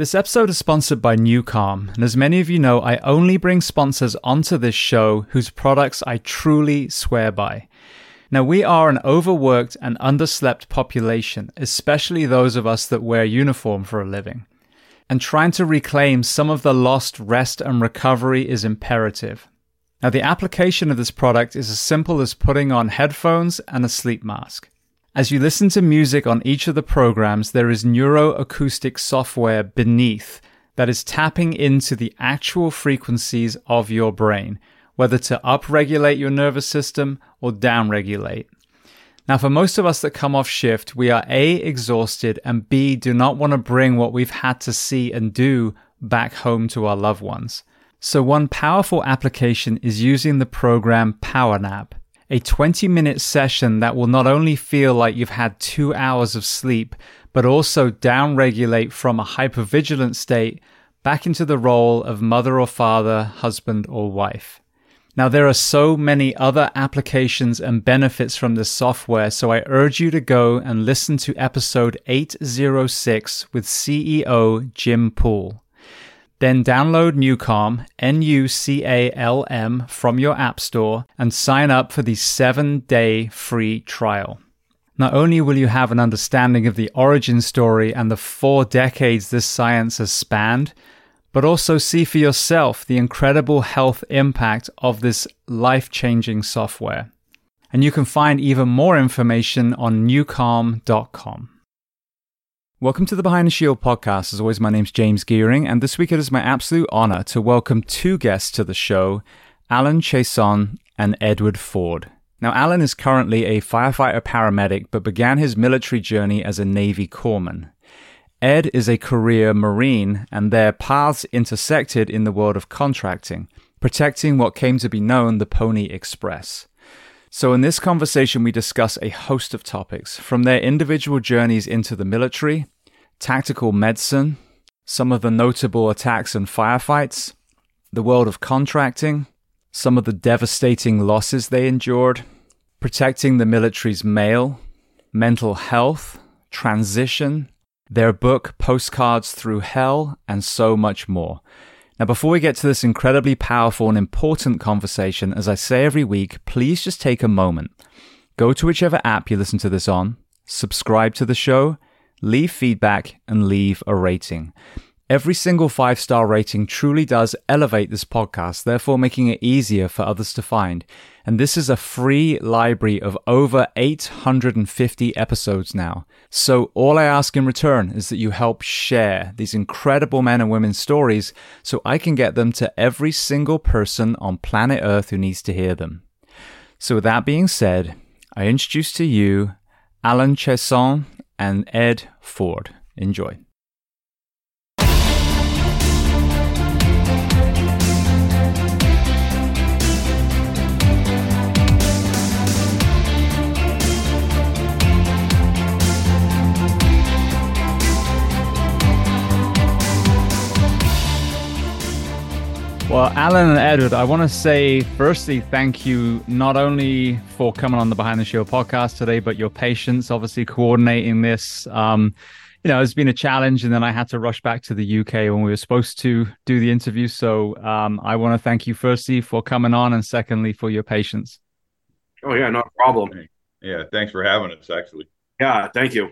This episode is sponsored by NuCalm, and as many of you know, I only bring sponsors onto this show whose products I truly swear by. Now, we are an overworked and underslept population, especially those of us that wear uniform for a living. And trying to reclaim some of the lost rest and recovery is imperative. Now, the application of this product is as simple as putting on headphones and a sleep mask. As you listen to music on each of the programs, there is neuroacoustic software beneath that is tapping into the actual frequencies of your brain, whether to upregulate your nervous system or downregulate. Now, for most of us that come off shift, we are A, exhausted, and B, do not want to bring what we've had to see and do back home to our loved ones. So, one powerful application is using the program PowerNap a 20 minute session that will not only feel like you've had two hours of sleep, but also downregulate from a hypervigilant state back into the role of mother or father, husband or wife. Now, there are so many other applications and benefits from this software, so I urge you to go and listen to episode 806 with CEO Jim Poole. Then download NuCalm, N U C A L M, from your App Store and sign up for the seven day free trial. Not only will you have an understanding of the origin story and the four decades this science has spanned, but also see for yourself the incredible health impact of this life changing software. And you can find even more information on nucalm.com. Welcome to the Behind the Shield podcast. As always, my name's James Geering, and this week it is my absolute honor to welcome two guests to the show, Allan Chiasson and Edward Ford. Now, Allan is currently a firefighter paramedic, but began his military journey as a Navy corpsman. Ed is a career Marine, and their paths intersected in the world of contracting, protecting what came to be known the Pony Express. So, in this conversation, we discuss a host of topics from their individual journeys into the military, tactical medicine, some of the notable attacks and firefights, the world of contracting, some of the devastating losses they endured, protecting the military's mail, mental health, transition, their book Postcards Through Hell, and so much more. Now, before we get to this incredibly powerful and important conversation, as I say every week, please just take a moment. Go to whichever app you listen to this on, subscribe to the show, leave feedback, and leave a rating. Every single five star rating truly does elevate this podcast, therefore making it easier for others to find. And this is a free library of over 850 episodes now. So all I ask in return is that you help share these incredible men and women's stories so I can get them to every single person on planet Earth who needs to hear them. So with that being said, I introduce to you Allan Chiasson and Ed Ford. Enjoy. Well, Allan and Edward, I want to say firstly, thank you not only for coming on the Behind the Shield podcast today, but your patience, obviously coordinating this. Um, you know, it's been a challenge, and then I had to rush back to the UK when we were supposed to do the interview. So um, I want to thank you firstly for coming on, and secondly for your patience. Oh yeah, no problem. Yeah, thanks for having us. Actually, yeah, thank you.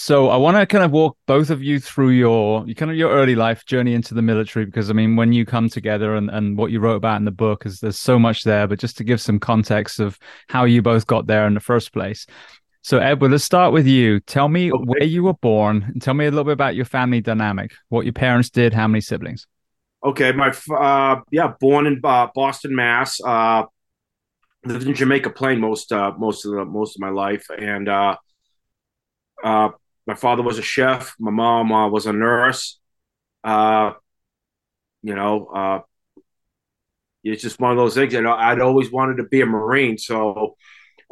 So I want to kind of walk both of you through your kind of your early life journey into the military because I mean when you come together and, and what you wrote about in the book is there's so much there, but just to give some context of how you both got there in the first place. So Edward, let's start with you. Tell me okay. where you were born and tell me a little bit about your family dynamic, what your parents did, how many siblings. Okay, my uh yeah, born in uh, Boston, Mass. Uh lived in Jamaica Plain most uh most of the most of my life and uh uh my father was a chef. My mom uh, was a nurse. Uh, you know, uh, it's just one of those things. I'd always wanted to be a Marine, so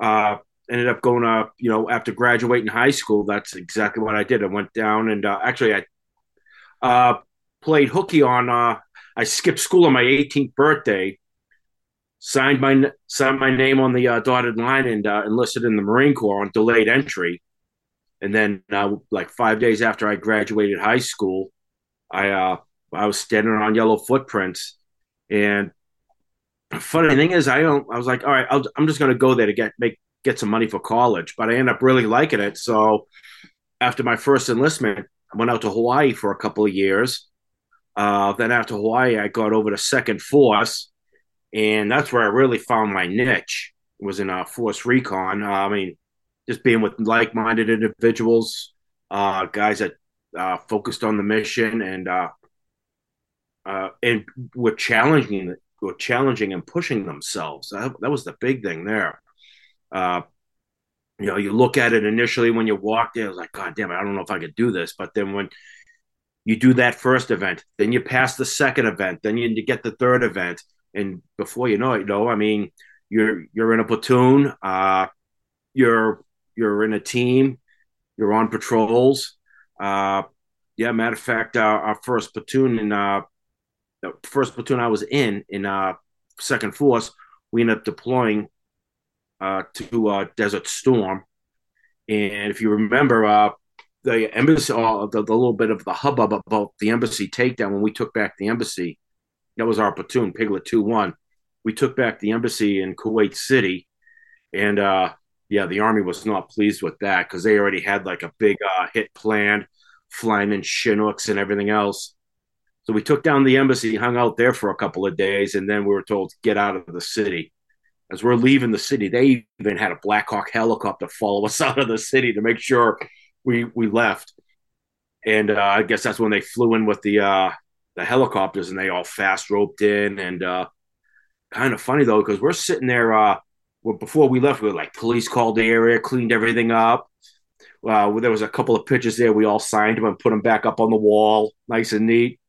uh, ended up going up, you know after graduating high school. That's exactly what I did. I went down and uh, actually I uh, played hooky on. Uh, I skipped school on my 18th birthday. Signed my signed my name on the uh, dotted line and enlisted in the Marine Corps on delayed entry and then uh, like five days after I graduated high school, I uh, I was standing on yellow footprints, and funny thing is, I don't. I was like, all right, I'll, I'm just going to go there to get make get some money for college, but I end up really liking it. So after my first enlistment, I went out to Hawaii for a couple of years. Uh, then after Hawaii, I got over to Second Force, and that's where I really found my niche. Was in uh, Force Recon. Uh, I mean, just being with like-minded individuals, uh, guys that uh, focused on the mission and uh, uh, and were challenging were challenging and pushing themselves. That, that was the big thing there. Uh, you know, you look at it initially when you walk there, like, God damn it, I don't know if I could do this. But then when you do that first event, then you pass the second event, then you get the third event, and before you know it, you know, I mean, you're you're in a platoon, uh, you're you're in a team, you're on patrols. Uh, yeah, matter of fact, uh, our first platoon in uh, the first platoon I was in in uh, Second Force, we ended up deploying uh, to uh, Desert Storm, and if you remember, uh, the embassy, uh, the, the little bit of the hubbub about the embassy takedown when we took back the embassy, that was our platoon, Piglet Two One. We took back the embassy in Kuwait City, and uh, yeah, the army was not pleased with that because they already had like a big uh, hit planned, flying in Chinooks and everything else. So we took down the embassy, hung out there for a couple of days, and then we were told to get out of the city. As we're leaving the city, they even had a Black Hawk helicopter follow us out of the city to make sure we we left. And uh, I guess that's when they flew in with the uh, the helicopters, and they all fast roped in. And uh, kind of funny though, because we're sitting there. Well, before we left, we were like police called the area, cleaned everything up. Uh, there was a couple of pictures there. We all signed them and put them back up on the wall, nice and neat.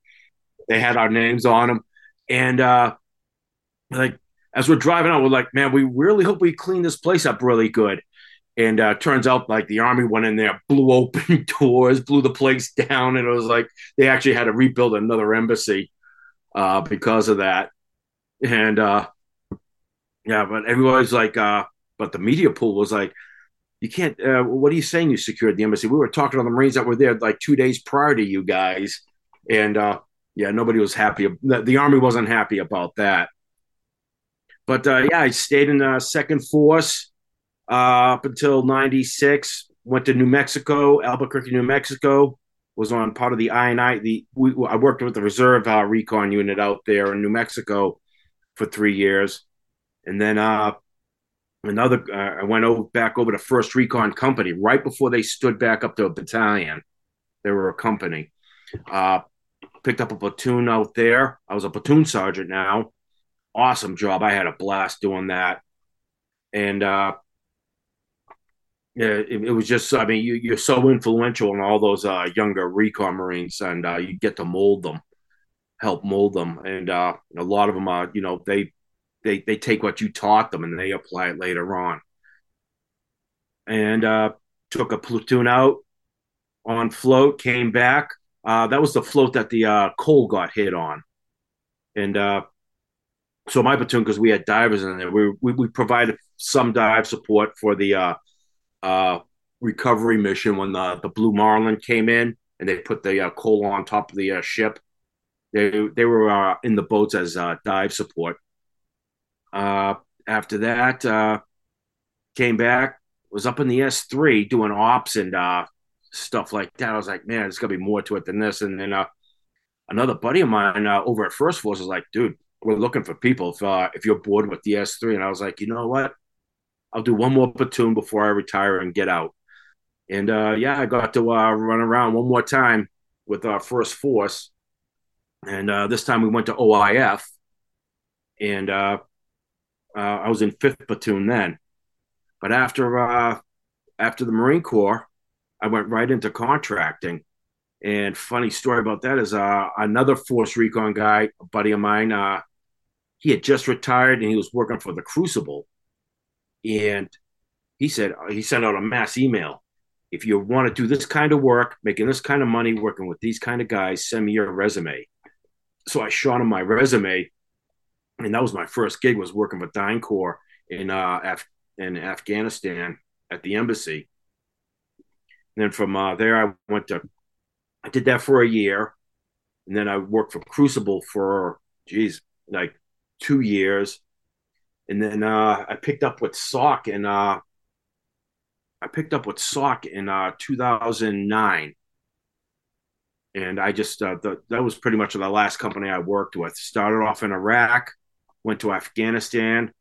They had our names on them, and uh, like as we're driving out, we're like, man, we really hope we clean this place up really good. And uh, turns out, like the army went in there, blew open doors, blew the place down, and it was like they actually had to rebuild another embassy uh, because of that. And uh, yeah, but everybody's like, uh, but the media pool was like, you can't. Uh, what are you saying? You secured the embassy? We were talking to the Marines that were there like two days prior to you guys, and uh, yeah, nobody was happy. The, the army wasn't happy about that. But uh, yeah, I stayed in the second force uh, up until '96. Went to New Mexico, Albuquerque, New Mexico. Was on part of the I&I. The we, I worked with the reserve uh, recon unit out there in New Mexico for three years, and then uh, another. Uh, I went over back over to First Recon Company right before they stood back up to a battalion. They were a company. Uh, picked up a platoon out there. I was a platoon sergeant now. Awesome job. I had a blast doing that. And uh, yeah, it, it, was just, I mean, you, are so influential in all those uh, younger recon Marines, and uh, you get to mold them, help mold them. And uh, a lot of them are, you know, they, they, they take what you taught them and they apply it later on. And uh, took a platoon out on float, came back, uh, that was the float that the uh, Cole got hit on, and uh, so my platoon because we had divers in there, we, we, we provided some dive support for the uh, uh, recovery mission when the the Blue Marlin came in and they put the uh, Cole on top of the ship. They they were in the boats as dive support. Uh, after that, uh, came back, was up in the S three doing ops and uh, stuff like that. I was like, man, there's gonna be more to it than this. And then uh, another buddy of mine uh, over at First Force was like, dude, we're looking for people if uh, if you're bored with the S three. And I was like, you know what? I'll do one more platoon before I retire and get out. And uh, yeah, I got to uh, run around one more time with our First Force, and uh, this time we went to OIF, and uh, I was in fifth platoon then. But after uh, after the Marine Corps, I went right into contracting. And funny story about that is uh, another Force Recon guy, a buddy of mine, uh, he had just retired and he was working for the Crucible. And he said, he sent out a mass email. If you want to do this kind of work, making this kind of money, working with these kind of guys, send me your resume. So I shot him my resume. And that was my first gig was working with DynCorp in, uh, Af- in Afghanistan at the embassy then from uh, there, I went to, I did that for a year. and then I worked for Crucible for geez, like two years, and then uh, I picked up with SOC and uh, I picked up with SOC in uh, 2009 and I just uh, the, that was pretty much the last company I worked with. Started off in Iraq, went to Afghanistan,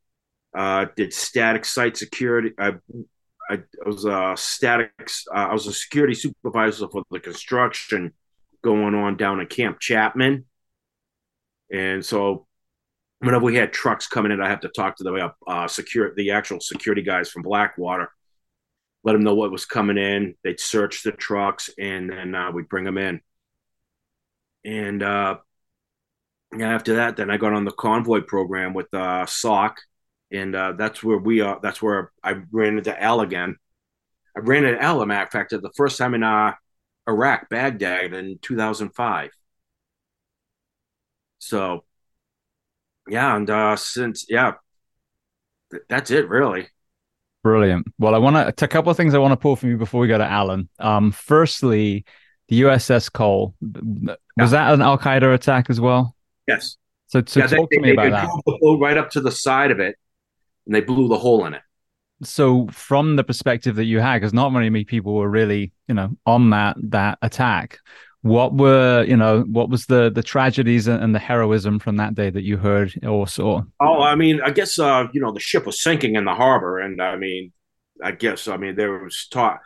uh, did static site security. I, I, I was a static. Uh, I was a security supervisor for the construction going on down in Camp Chapman, and so whenever we had trucks coming in, I have to talk to the uh, secure the actual security guys from Blackwater. Let them know what was coming in. They'd search the trucks, and then uh, we'd bring them in and uh, after that, then I got on the convoy program with uh, SOC, and uh, that's where we are. That's where I ran into Al again. I ran into Al, a matter of fact, the first time in uh, Iraq, Baghdad, in 2005. So, yeah, and uh, since yeah, th- that's it really. Brilliant. Well, I want to a couple of things I want to pull from you before we go to Alan. Um, firstly, the USS Cole was yeah. that an Al Qaeda attack as well? Yes. So, so yeah, talk they, to me about that. The boat right up to the side of it, and they blew the hole in it. So, from the perspective that you had, because not many people were really, you know, on that that attack. What were, you know, what was the the tragedies and the heroism from that day that you heard or saw? Oh, I mean, I guess, uh, you know, the ship was sinking in the harbor, and I mean, I guess, I mean, there was talk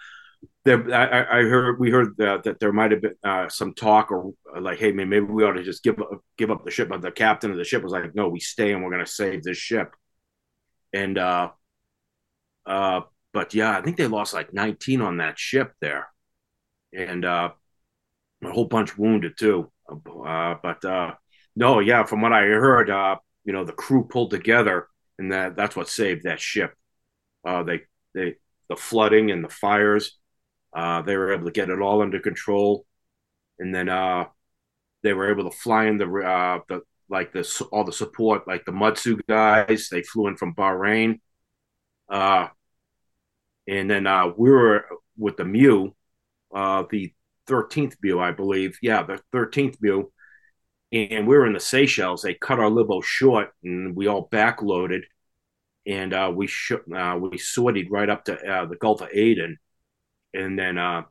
there, I, I, heard we heard that, that there might have been uh, some talk or like, hey, man, maybe we ought to just give up, give up the ship. But the captain of the ship was like, no, we stay and we're going to save this ship. And uh, uh, but yeah, I think they lost like 19 on that ship there, and uh, a whole bunch wounded too. Uh, but uh, no, yeah, from what I heard, uh, you know, the crew pulled together, and that that's what saved that ship. Uh, they they the flooding and the fires uh, they were able to get it all under control, and then uh, they were able to fly in the uh, the like this all the support like the Mutsu guys. They flew in from Bahrain, uh, and then uh, we were with the MEU, uh, the thirteenth MEU, I believe. Yeah, the thirteenth MEU, and we were in the Seychelles. They cut our libo short, and we all backloaded, and uh, we sh- uh, we sortied right up to uh, the Gulf of Aden and then uh,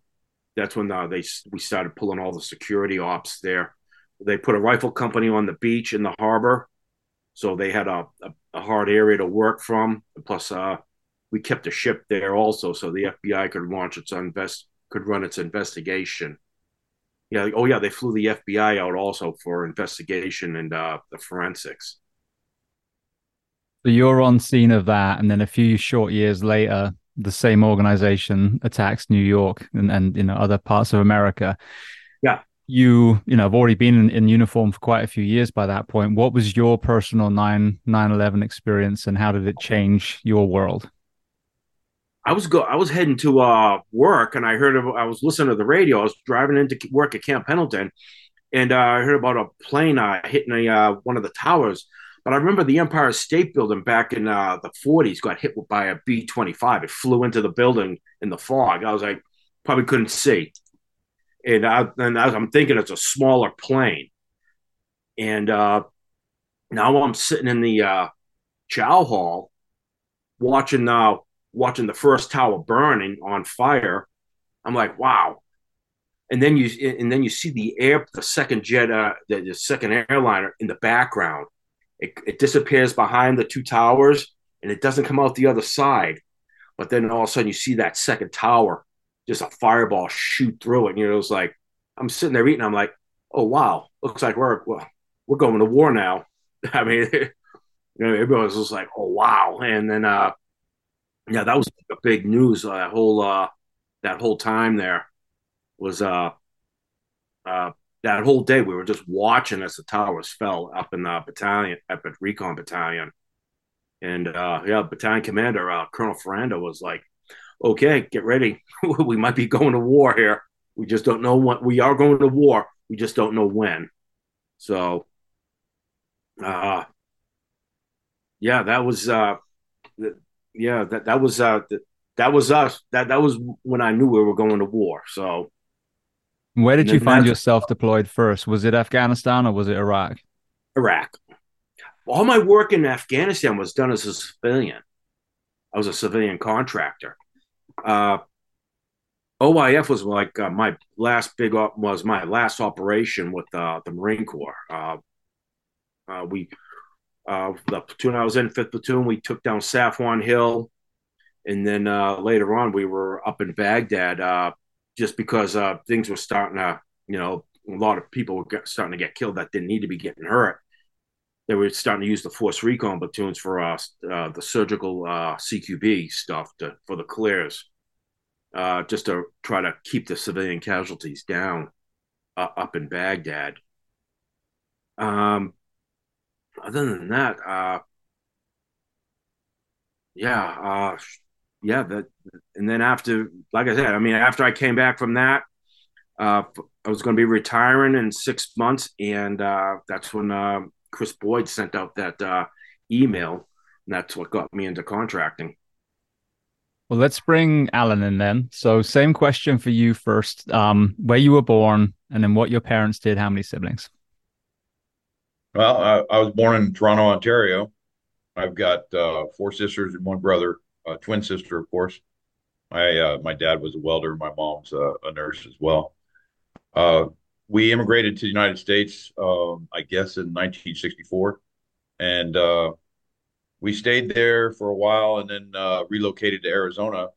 that's when uh, they we started pulling all the security ops there. They put a rifle company on the beach in the harbor, so they had a, a, a hard area to work from. Plus, uh, we kept a ship there also, so the FBI could launch its invest could run its investigation. Yeah, oh yeah, they flew the FBI out also for investigation and uh, the forensics. So you're on scene of that, and then a few short years later, the same organization attacks New York and, and you know other parts of America. Yeah. You, you know, have already been in, in uniform for quite a few years by that point. What was your personal 9 9 11 experience and how did it change your world? I was go I was heading to uh work and I heard of, I was listening to the radio. I was driving into work at Camp Pendleton and uh, I heard about a plane uh, hitting a, uh, one of the towers but I remember the Empire State Building back in uh, the 40s got hit by a B 25. It flew into the building in the fog. I was like, probably couldn't see. And, I, and I'm thinking it's a smaller plane. And uh, now I'm sitting in the uh, chow hall watching uh, watching the first tower burning on fire. I'm like, wow. And then you and then you see the air, the second jet, uh, the, the second airliner in the background it, it disappears behind the two towers and it doesn't come out the other side. But then all of a sudden you see that second tower, just a fireball shoot through it. And you know, it's like I'm sitting there eating. I'm like, oh wow, looks like we're well, we're going to war now. I mean, you know, everybody was just like, oh wow. And then uh yeah, that was a big news. Uh, that whole uh that whole time there was uh uh that whole day we were just watching as the towers fell up in the battalion, up at Recon Battalion. And uh, yeah, battalion commander uh, Colonel Ferrando was like, "Okay, get ready. we might be going to war here. We just don't know what we are going to war. We just don't know when." So, uh, yeah, that was uh, yeah, that that was uh, that was us. That that was when I knew we were going to war. So, Where did you find yourself deployed first? Was it Afghanistan or was it Iraq? Iraq. All my work in Afghanistan was done as a civilian. I was a civilian contractor. Uh, OIF was like uh, my last big op- was my last operation with uh, the Marine Corps. Uh, uh we uh, the platoon I was in, fifth platoon, we took down Safwan Hill, and then uh, later on we were up in Baghdad just because things were starting to, you know, a lot of people were starting to get killed that didn't need to be getting hurt. They were starting to use the force recon platoons for us, the surgical CQB stuff to, for the clears uh, just to try to keep the civilian casualties down uh, up in Baghdad. Um, other than that, uh, yeah, uh, yeah, that, and then after, like I said, I mean, after I came back from that, uh, I was going to be retiring in six months, and uh, that's when uh, Chris Boyd sent out that uh, email, and that's what got me into contracting. Well, let's bring Allan in then. So, same question for you first. Um, where you were born, and then what your parents did. How many siblings? Well, I, I was born in Toronto, Ontario. I've got uh, four sisters and one brother, a twin sister, of course. My uh, my dad was a welder. My mom's a, nurse as well. Uh, we immigrated to the United States, um, I guess, in 1964, and uh, we stayed there for a while and then uh, relocated to Arizona,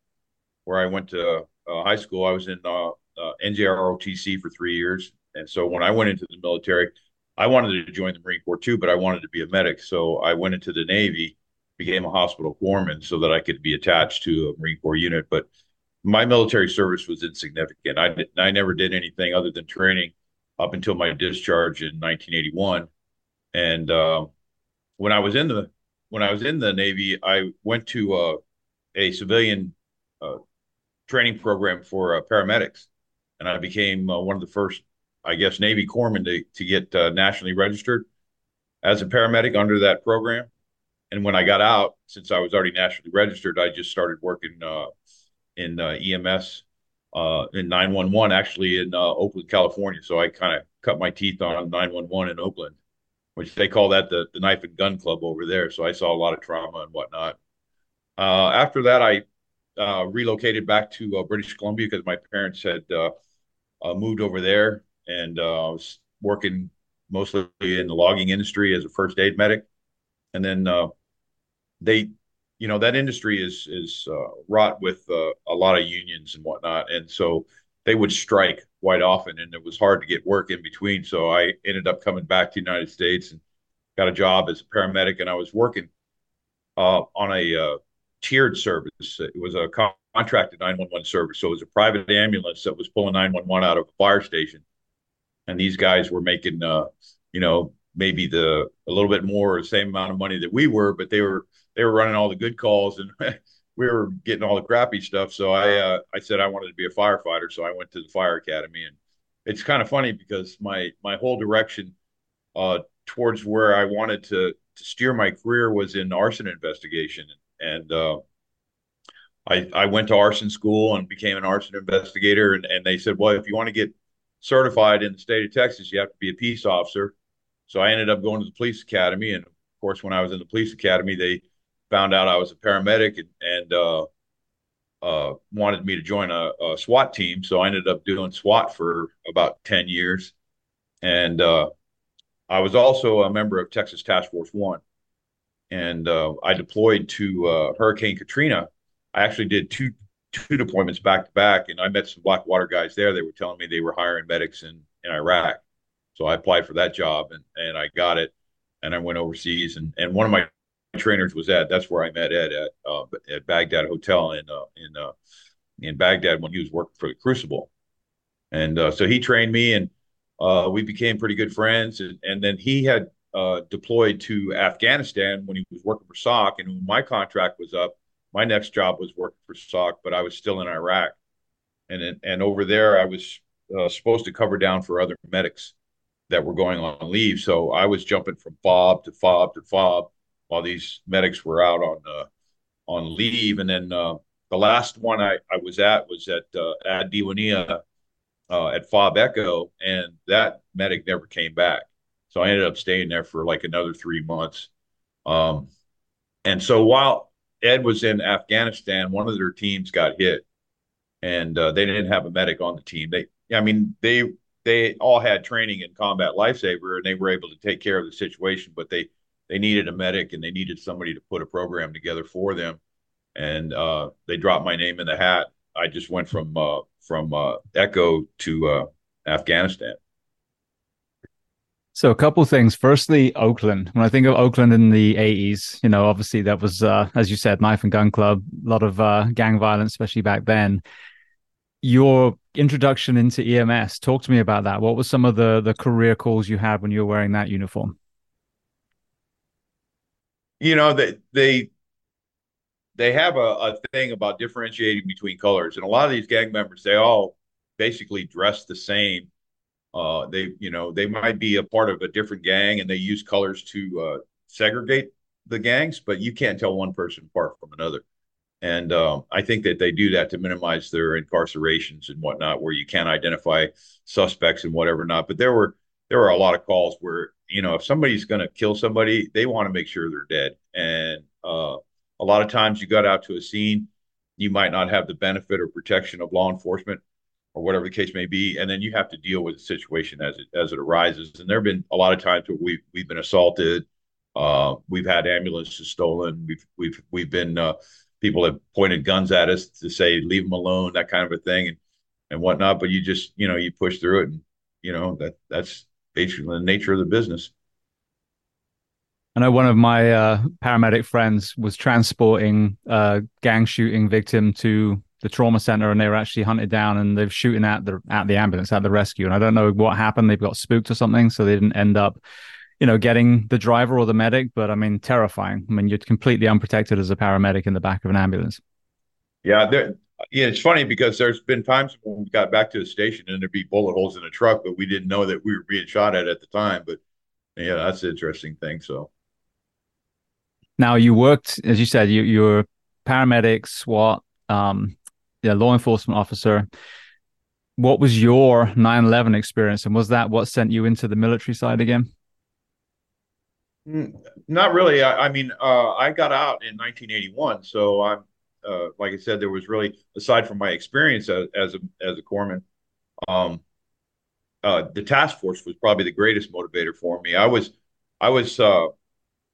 where I went to uh, high school. I was in uh, uh NJROTC for three years, and so when I went into the military, I wanted to join the Marine Corps too, but I wanted to be a medic. So I went into the Navy, became a hospital corpsman, so that I could be attached to a Marine Corps unit. But my military service was insignificant. I did, I never did anything other than training up until my discharge in 1981, and uh, when I was in the when I was in the Navy, I went to uh, a civilian uh, training program for uh, paramedics, and I became uh, one of the first, I guess, Navy corpsmen to to get uh, nationally registered as a paramedic under that program. And when I got out, since I was already nationally registered, I just started working uh, in EMS in 911, actually in Oakland, California. So I kind of cut my teeth on 911 in Oakland which they call that the, the knife and gun club over there. So I saw a lot of trauma and whatnot. Uh, after that, I uh, relocated back to uh, British Columbia because my parents had uh, uh, moved over there, and uh, I was working mostly in the logging industry as a first aid medic. And then they, you know, that industry is is wrought with a lot of unions and whatnot, and so they would strike quite often, and it was hard to get work in between. So I ended up coming back to the United States and got a job as a paramedic, and I was working uh, on a uh, tiered service. It was a contracted 911 service, so it was a private ambulance that was pulling 911 out of a fire station, and these guys were making, uh, you know, maybe the a little bit more, same amount of money that we were, but they were they were running all the good calls and we were getting all the crappy stuff. So I uh, I said I wanted to be a firefighter. So I went to the fire academy, and it's kind of funny because my my whole direction uh, towards where I wanted to to steer my career was in arson investigation, and uh, I I went to arson school and became an arson investigator. And, and they said, well, if you want to get certified in the state of Texas, you have to be a peace officer. So I ended up going to the police academy, and of course, when I was in the police academy, they found out I was a paramedic and, and uh, uh, wanted me to join a, a, SWAT team. So I ended up doing SWAT for about 10 years. And uh, I was also a member of Texas Task Force One. And uh, I deployed to uh, Hurricane Katrina. I actually did two two deployments back to back, and I met some Blackwater guys there. They were telling me they were hiring medics in, in Iraq. So I applied for that job and, and I got it. And I went overseas. And, and one of my trainers was at. That's where I met Ed at uh, at Baghdad Hotel in uh, in uh, in Baghdad when he was working for the Crucible, and uh, so he trained me, and uh, we became pretty good friends. And, and then he had uh, deployed to Afghanistan when he was working for SOC, and when my contract was up, my next job was working for SOC, but I was still in Iraq, and and over there I was supposed to cover down for other medics that were going on leave. So I was jumping from fob to fob to fob while these medics were out on uh, on leave. And then uh, the last one I, I was at was at uh, Ad Diwania uh, at Fob Echo, and that medic never came back. So I ended up staying there for like another three months. Um, and so while Ed was in Afghanistan, one of their teams got hit, and uh, they didn't have a medic on the team. They, I mean, they they all had training in combat lifesaver, and they were able to take care of the situation. But they they needed a medic, and they needed somebody to put a program together for them. And uh, they dropped my name in the hat. I just went from uh, from uh, Echo to uh, Afghanistan. So a couple things. Firstly, Oakland. When I think of Oakland in the eighties, you know, obviously that was, uh, as you said, knife and gun club, a lot of uh, gang violence, especially back then. Your introduction into EMS. Talk to me about that. What were some of the the career calls you had when you were wearing that uniform? You know, they they they have a, a thing about differentiating between colors, and a lot of these gang members, they all basically dress the same uh, they, you know, they might be a part of a different gang and they use colors to uh, segregate the gangs, but you can't tell one person apart from another. And um, I think that they do that to minimize their incarcerations and whatnot, where you can't identify suspects and whatever not. But there were there were a lot of calls where you know if somebody's going to kill somebody, they want to make sure they're dead. And uh, a lot of times you got out to a scene, you might not have the benefit or protection of law enforcement or whatever the case may be, and then you have to deal with the situation as it as it arises. And there have been a lot of times where we've we've been assaulted, uh, we've had ambulances stolen, we've we've we've been uh, people have pointed guns at us to say leave them alone, that kind of a thing, and and whatnot. But you just you know you push through it, and you know that that's basically the nature of the business. I know one of my uh, paramedic friends was transporting a gang shooting victim to the trauma center and they were actually hunted down and they're shooting at the at the ambulance at the rescue and I don't know what happened they've got spooked or something so they didn't end up you know getting the driver or the medic but I mean terrifying I mean you're completely unprotected as a paramedic in the back of an ambulance yeah there yeah it's funny because there's been times when we got back to the station and there'd be bullet holes in the truck but we didn't know that we were being shot at at the time but yeah that's an interesting thing so now you worked as you said you you're paramedic SWAT um, yeah, law enforcement officer. What was your 9/11 experience, and was that what sent you into the military side again? Mm, not really. I, I mean, uh, I got out in 1981, so I'm uh, like I said, there was really aside from my experience as, as a as a corpsman, um, uh, the task force was probably the greatest motivator for me. I was I was uh,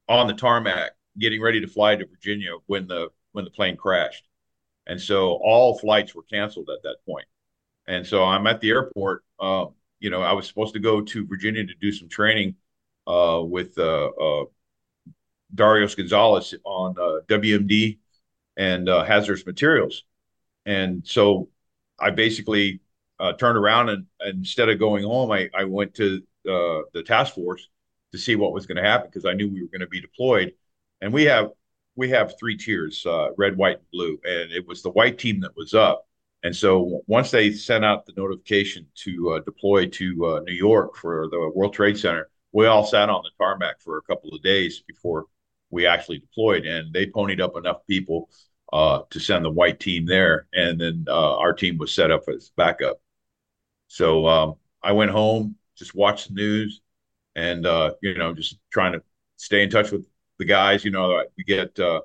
on the tarmac getting ready to fly to Virginia when the when the plane crashed, and so all flights were canceled at that point. And so I'm at the airport. Uh, you know, I was supposed to go to Virginia to do some training uh, with uh, uh Darius Gonzalez on uh, WMD and uh, hazardous materials. And so I basically turned around and, and, instead of going home, I, I went to the task force to see what was going to happen because I knew we were going to be deployed. And we have we have three tiers uh, red white and blue and it was the white team that was up and so once they sent out the notification to uh, deploy to uh, new york for the world trade center we all sat on the tarmac for a couple of days before we actually deployed and they ponied up enough people uh, to send the white team there and then uh, our team was set up as backup so um, i went home just watched the news and uh, you know just trying to stay in touch with the guys. You know, we get uh,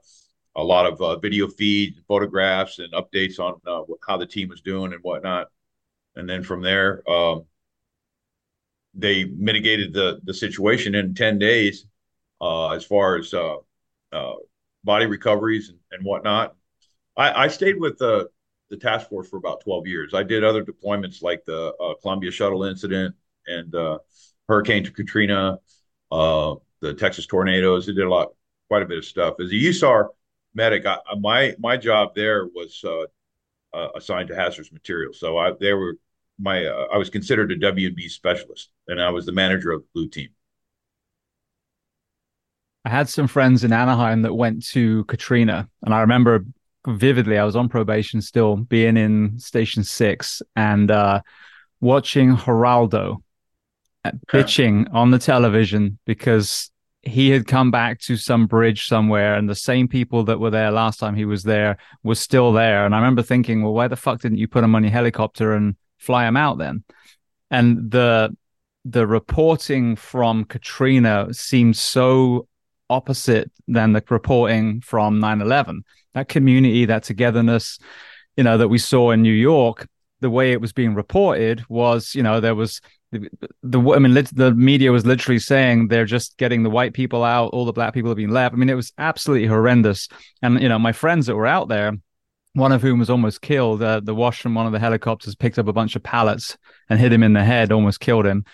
a lot of uh, video feeds, photographs, and updates on uh, how the team is doing and whatnot. And then from there, um, they mitigated the the situation in ten days uh, as far as uh, uh, body recoveries and, and whatnot. I, I, stayed with the the task force for about twelve years. I did other deployments like the Columbia shuttle incident and Hurricane Katrina, uh, the Texas tornadoes. They did a lot, quite a bit of stuff. As a USAR medic, I, my my job there was uh, uh, assigned to hazardous materials. So I they were my uh, I was considered a WB specialist, and I was the manager of the blue team. I had some friends in Anaheim that went to Katrina, and I remember vividly. I was on probation still, being in Station Six and uh, watching Geraldo bitching on the television because he had come back to some bridge somewhere and the same people that were there last time he was there were still there and i remember thinking well why the fuck didn't you put him on your helicopter and fly them out then. And the the reporting from Katrina seemed so opposite than the reporting from 9-11 that community that togetherness you know that we saw in new york the way it was being reported was you know there was the, the I mean the media was literally saying they're just getting the white people out all the black people have been left. I mean it was absolutely horrendous. And you know my friends that were out there one of whom was almost killed uh, the wash from one of the helicopters picked up a bunch of pallets and hit him in the head almost killed him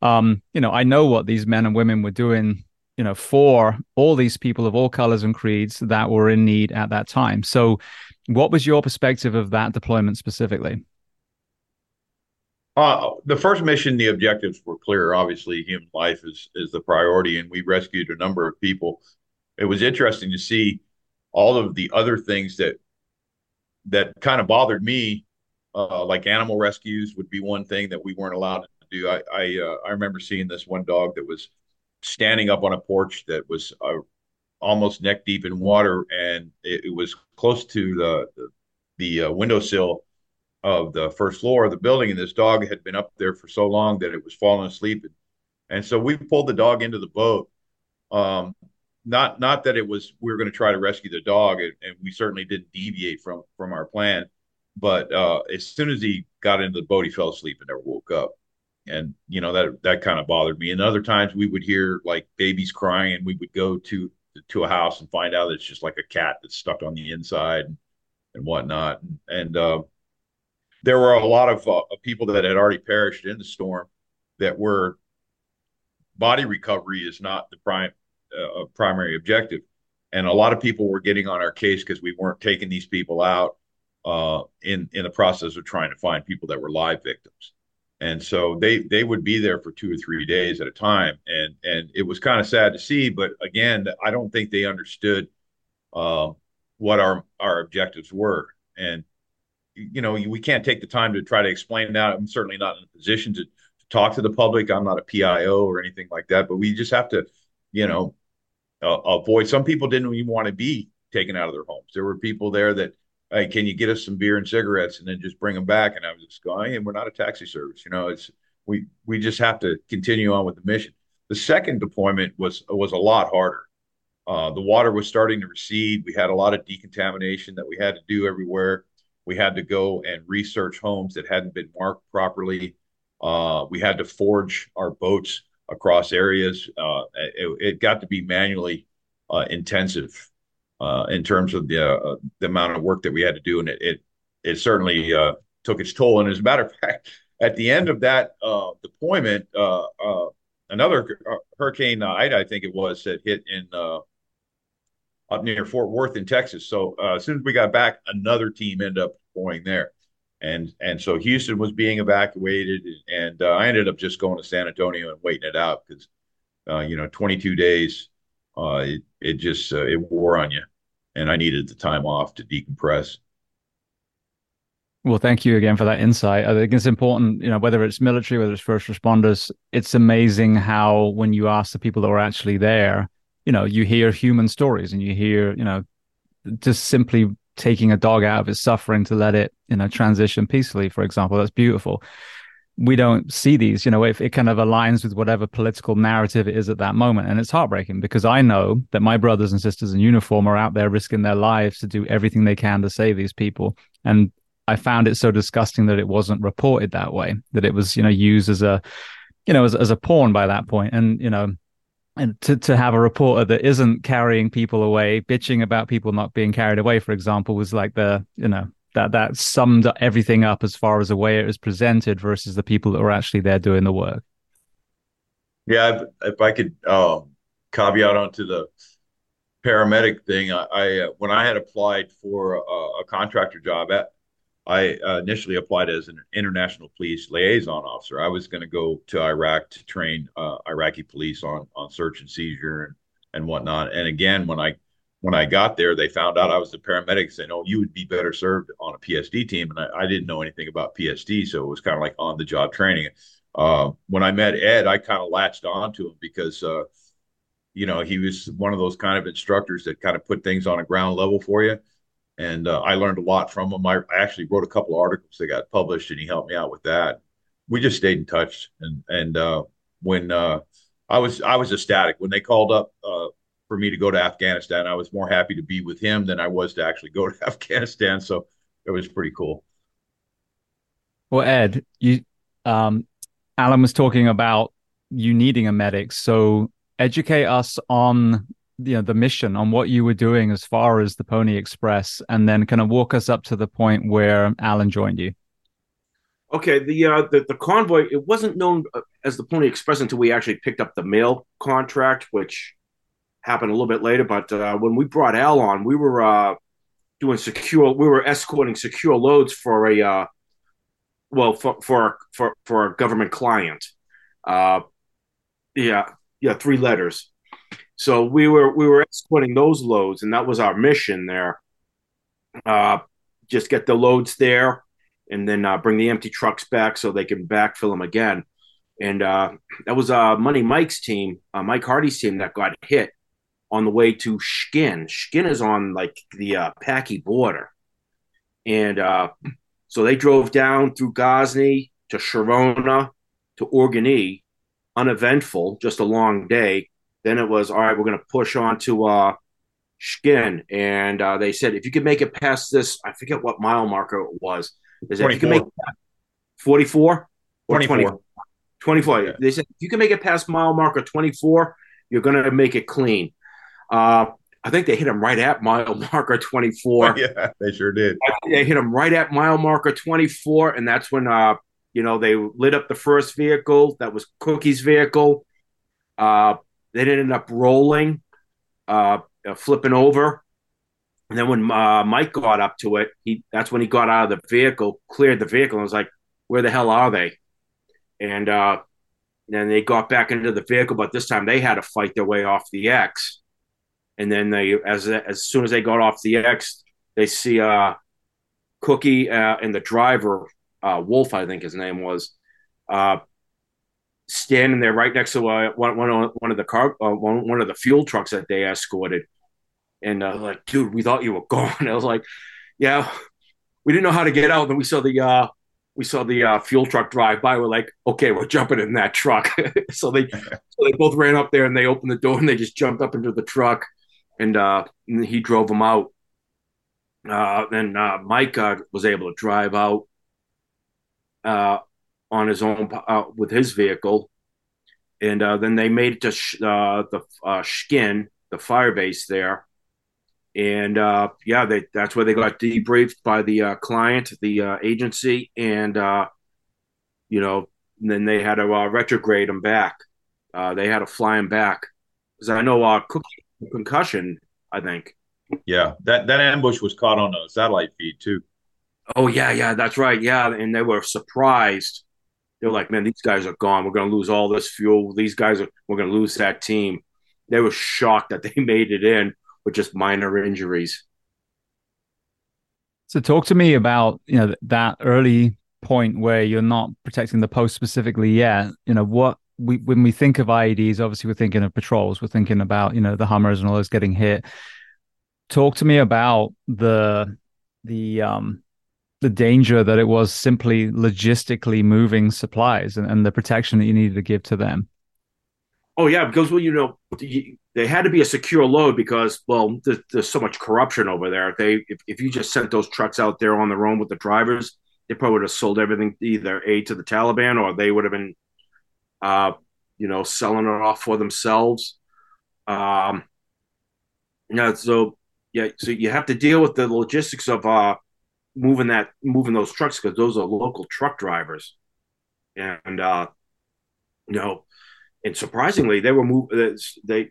um, you know I know what these men and women were doing you know for all these people of all colors and creeds that were in need at that time so what was your perspective of that deployment specifically uh, the first mission, the objectives were clear. Obviously, human life is is the priority, and we rescued a number of people. It was interesting to see all of the other things that that kind of bothered me, uh, like animal rescues would be one thing that we weren't allowed to do. I I, uh, I remember seeing this one dog that was standing up on a porch that was uh, almost neck deep in water, and it, it was close to the the, the uh, windowsill of the first floor of the building, and this dog had been up there for so long that it was falling asleep. And, so we pulled the dog into the boat. Um, not not that it was we were going to try to rescue the dog, and, and, we certainly didn't deviate from from our plan. But uh, as soon as he got into the boat, he fell asleep and never woke up. And you know that that kind of bothered me. And other times we would hear like babies crying, and we would go to to a house and find out it's just like a cat that's stuck on the inside and, whatnot. And, and uh, there were a lot of uh, people that had already perished in the storm that were body recovery is not the prime uh, primary objective and a lot of people were getting on our case because we weren't taking these people out uh, in in the process of trying to find people that were live victims and so they they would be there for two or three days at a time and and it was kind of sad to see but again i don't think they understood uh, what our our objectives were and you know, we can't take the time to try to explain that. I'm certainly not in a position to, to talk to the public. I'm not a PIO or anything like that, but we just have to, you know, uh, avoid. Some people didn't even want to be taken out of their homes. There were people there that, hey, can you get us some beer and cigarettes and then just bring them back? And I was just going, and we're not a taxi service. You know, it's we we just have to continue on with the mission. The second deployment was was a lot harder. Uh, the water was starting to recede. We had a lot of decontamination that we had to do everywhere. We had to go and research homes that hadn't been marked properly. Uh, we had to forge our boats across areas. Uh, it, it, got to be manually uh, intensive uh, in terms of the uh, the amount of work that we had to do, and it it, it certainly uh, took its toll. And as a matter of fact, at the end of that deployment, another Hurricane Ida, I think it was, that hit in up near Fort Worth in Texas. So as soon as we got back, another team ended up going there, and and so Houston was being evacuated, and uh, I ended up just going to San Antonio and waiting it out because uh, you know 22 days, uh, it it just uh, it wore on you, and I needed the time off to decompress. Well, thank you again for that insight. I think it's important, you know, whether it's military, whether it's first responders, it's amazing how when you ask the people that were actually there, you know you hear human stories and you hear you know just simply taking a dog out of its suffering to let it you know transition peacefully for example. That's beautiful. We don't see these you know if it kind of aligns with whatever political narrative it is at that moment. And it's heartbreaking because i know that my brothers and sisters in uniform are out there risking their lives to do everything they can to save these people. And i found it so disgusting that it wasn't reported that way that it was you know used as a you know as, as a pawn by that point. And you know and to, to have a reporter that isn't carrying people away, bitching about people not being carried away, for example, was like the, you know, that that summed everything up as far as the way it was presented versus the people that were actually there doing the work. Yeah, if, if I could um, caveat onto the paramedic thing, I, I uh, when I had applied for a, a contractor job at I uh, initially applied as an international police liaison officer. I was going to go to Iraq to train uh, Iraqi police on on search and seizure and and whatnot. And again, when I when I got there, they found out I was a paramedic. Saying, "Oh, you would be better served on a PSD team," and I, I didn't know anything about PSD, so it was kind of like on the job training. Uh, when I met Ed, I kind of latched onto him because uh, you know he was one of those kind of instructors that kind of put things on a ground level for you and uh, I learned a lot from him. I, actually wrote a couple of articles that got published, and he helped me out with that. We just stayed in touch, and and uh, when uh, I was I was ecstatic when they called up uh, for me to go to Afghanistan. I was more happy to be with him than I was to actually go to Afghanistan. So it was pretty cool. Well, Ed, you um, Allan was talking about you needing a medic, so educate us on you know the mission on what you were doing as far as the Pony Express, and then kind of walk us up to the point where Allan joined you. Okay, the uh, the, the convoy it wasn't known uh, as the Pony Express until we actually picked up the mail contract, which happened a little bit later. But uh, when we brought Al on, we were uh, doing secure. We were escorting secure loads for a uh, well for for for for a government client. Uh, yeah, yeah, three letters. So we were we were escorting those loads, and that was our mission there. Uh, just get the loads there, and then uh, bring the empty trucks back so they can backfill them again. And uh, that was uh, Money Mike's team, uh, Mike Hardy's team, that got hit on the way to Shkin. Shkin is on like the uh, border, and uh, so they drove down through Ghazni to Sharana to Organy, uneventful, just a long day. Then it was all right. We're going to push on to uh, Shkin, and uh, they said if you could make it past this, I forget what mile marker it was. They said if you can make 44 or 24. 24. Yeah. They said if you can make it past mile marker 24, you're going to make it clean. Uh, I think they hit him right at mile marker 24. yeah, they sure did. They hit him right at mile marker 24, and that's when uh, you know they lit up the first vehicle. That was Cookie's vehicle. Uh, they ended up rolling, uh, uh, flipping over. And then when uh, Mike got up to it, he that's when he got out of the vehicle, cleared the vehicle, and was like, "Where the hell are they?" And uh, then they got back into the vehicle, but this time they had to fight their way off the X. And then they, as as soon as they got off the X, they see uh, Cookie uh, and the driver, uh, Wolf, I think his name was, uh, standing there right next to uh, one, one, one of the car, uh, one, one of the fuel trucks that they escorted. And uh, like, dude, we thought you were gone. I was like, yeah, we didn't know how to get out. And we saw the uh, we saw the uh, fuel truck drive by. We're like, okay, we're jumping in that truck. so they so they both ran up there and they opened the door and they just jumped up into the truck, and, uh, and he drove them out. Uh, then uh, Mike uh, was able to drive out uh, on his own uh, with his vehicle, and uh, then they made it to sh- uh, the uh, Shkin, the fire base there, and uh, yeah, they, that's where they got debriefed by the uh, client, the uh, agency, and you know, and then they had to retrograde them back. they had to fly him back because I know uh, concussion. I think. Yeah, that that ambush was caught on a satellite feed too. Oh yeah, yeah, that's right. Yeah, and they were surprised they're like, man, these guys are gone. We're going to lose all this fuel. These guys are, we're going to lose that team. They were shocked that they made it in with just minor injuries. So talk to me about, you know, that early point where you're not protecting the post specifically yet. You know, what we, when we think of IEDs, obviously we're thinking of patrols, we're thinking about, you know, the Hummers and all those getting hit. Talk to me about the, the, um, the danger that it was simply logistically moving supplies and, and the protection that you needed to give to them. Oh yeah, because well, you know, they had to be a secure load because well, there's, there's so much corruption over there. They if, if you just sent those trucks out there on their own with the drivers, they probably would have sold everything either a to the Taliban or they would have been, uh, you know, selling it off for themselves. Um, yeah, so yeah, so you have to deal with the logistics of uh moving that moving those trucks because those are local truck drivers, and uh, you know, and surprisingly, they were moving. They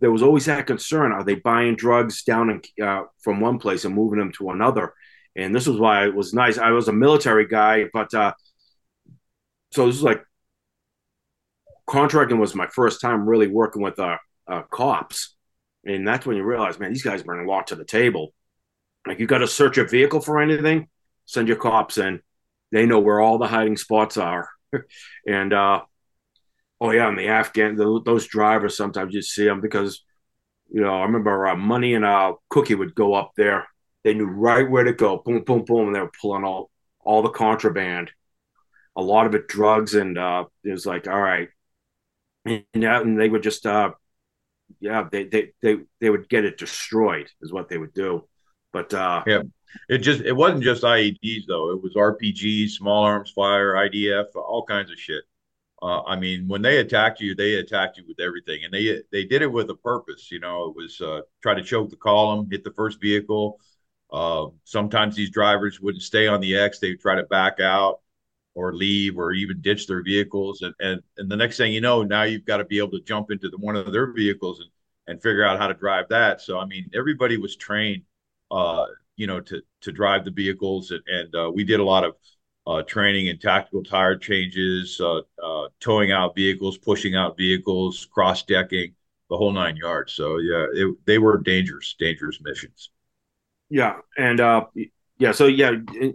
there was always that concern: are they buying drugs down in, uh, from one place and moving them to another? And this was why it was nice. I was a military guy, but uh, so this is like contracting was my first time really working with uh, uh, cops, and that's when you realize, man, these guys bring a lot to the table. Like you got to search a vehicle for anything, send your cops in. They know where all the hiding spots are. and uh, oh yeah, and the Afghan the, those drivers sometimes you see them because you know I remember uh, Money and uh, Cookie would go up there. They knew right where to go. Boom, boom, boom, and they were pulling all all the contraband. A lot of it drugs, and uh, it was like, all right, and, and they would just, uh, yeah, they, they they they would get it destroyed, is what they would do. But uh, yeah, it just it wasn't just IEDs though. It was RPGs, small arms fire, IDF, all kinds of shit. Uh, I mean, when they attacked you, they attacked you with everything, and they they did it with a purpose. You know, it was uh, try to choke the column, hit the first vehicle. Uh, sometimes these drivers wouldn't stay on the X; they would try to back out or leave or even ditch their vehicles. And and and the next thing you know, now you've got to be able to jump into the, one of their vehicles and and figure out how to drive that. So I mean, everybody was trained, uh, you know, to to drive the vehicles, and, and uh, we did a lot of uh, training and tactical tire changes, uh, uh, towing out vehicles, pushing out vehicles, cross decking, the whole nine yards. So yeah, it, they were dangerous, dangerous missions. Yeah, and uh, yeah, so yeah,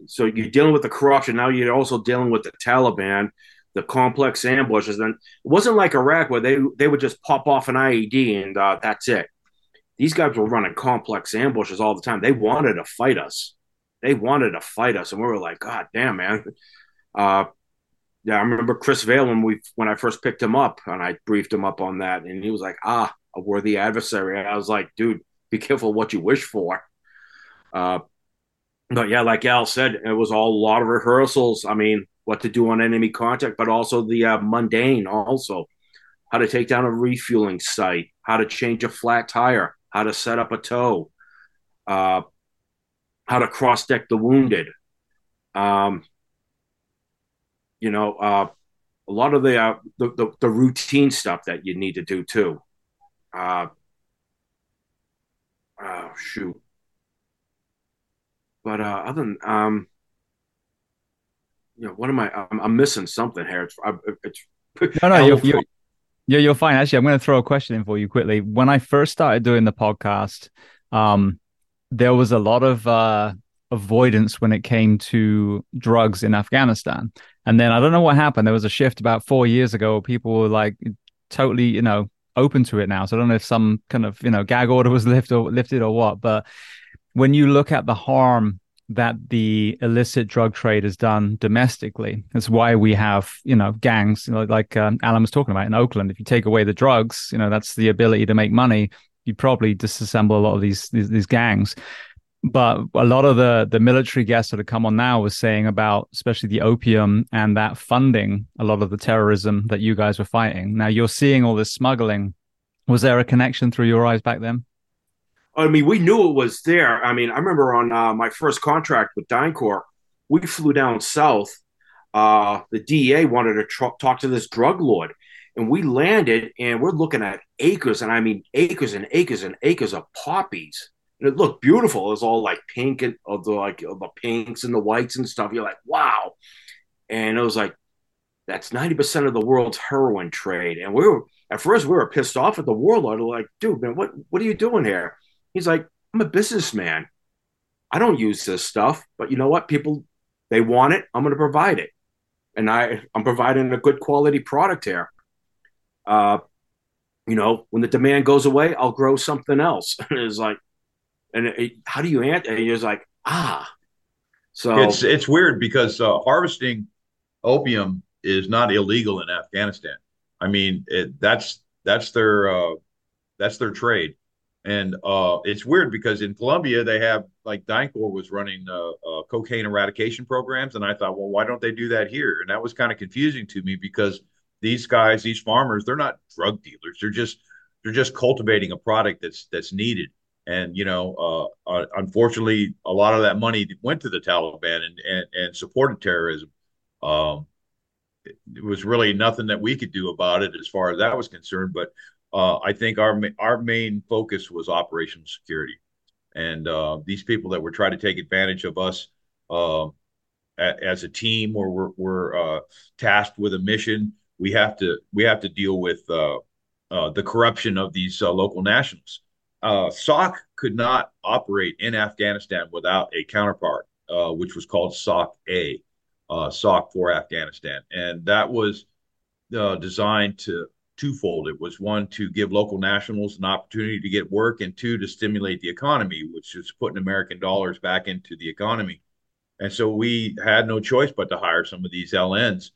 so you're dealing with the corruption. Now you're also dealing with the Taliban, the complex ambushes. And it wasn't like Iraq where they they would just pop off an IED and uh, that's it. These guys were running complex ambushes all the time. They wanted to fight us they wanted to fight us, and we were like, God damn, man. Uh, yeah, I remember Chris Vale when we when I first picked him up, and I briefed him up on that, and he was like, Ah, a worthy adversary. I was like, Dude, be careful what you wish for. Uh, but yeah, like Al said, it was all a lot of rehearsals. I mean, what to do on enemy contact, but also the uh, mundane, also how to take down a refueling site, how to change a flat tire, how to set up a tow. Uh, how to cross deck the wounded. Um, you know, uh, a lot of the, uh, the, the, the routine stuff that you need to do too. Uh, oh shoot. But uh, other than um, you know, what am I? I'm, I'm missing something here. It's, I, it's no, no, you're, you're, yeah, you're fine. Actually, I'm going to throw a question in for you quickly. When I first started doing the podcast, um, there was a lot of uh, avoidance when it came to drugs in Afghanistan. And then I don't know what happened. There was a shift about four years ago. People were like totally, you know, open to it now. So I don't know if some kind of, you know, gag order was lifted or lifted or what. But when you look at the harm that the illicit drug trade has done domestically. That's why we have, you know, gangs you know, like um, Allan was talking about in Oakland. If you take away the drugs, you know, that's the ability to make money you probably disassemble a lot of these, these, these gangs. But a lot of the the military guests that have come on now was saying about especially the opium and that funding a lot of the terrorism that you guys were fighting. Now you're seeing all this smuggling. Was there a connection through your eyes back then? I mean, we knew it was there. I mean, I remember on uh, my first contract with DynCorp, we flew down south. Uh, the DEA wanted to tr- talk to this drug lord, and we landed and we're looking at acres and i mean acres and acres and acres of poppies. And it looked beautiful. It was all like pink and of the like of the pinks and the whites and stuff. You're like wow. And it was like that's 90% of the world's heroin trade. And we were at first we were pissed off at the warlord. Like dude man what what are you doing here he's like i'm a businessman i don't use this stuff but you know what people they want it i'm going to provide it and i i'm providing a good quality product here uh, you know, when the demand goes away, I'll grow something else. and it's like, and it, how do you answer? And you're like, ah. So it's it's weird because uh, harvesting opium is not illegal in Afghanistan. I mean, it, that's that's their uh, that's their trade, and uh, it's weird because in Colombia they have like DynCorp was running uh, uh, cocaine eradication programs, and I thought, well, why don't they do that here? And that was kind of confusing to me because these guys, these farmers, they're not drug dealers. They're just they're just cultivating a product that's that's needed. And you know, uh, uh, unfortunately, a lot of that money went to the Taliban and and, and supported terrorism. Um, it, it, was really nothing that we could do about it as far as that was concerned. But uh, I think our our main focus was operational security, and uh, these people that were trying to take advantage of us uh, as a team, or we're, uh, tasked with a mission we have to we have to deal with uh, uh, the corruption of these local nationals. SOC could not operate in Afghanistan without a counterpart, which was called SOC A, SOC for Afghanistan, and that was designed to twofold. It was one to give local nationals an opportunity to get work, and two to stimulate the economy, which is putting American dollars back into the economy. And so we had no choice but to hire some of these LNs.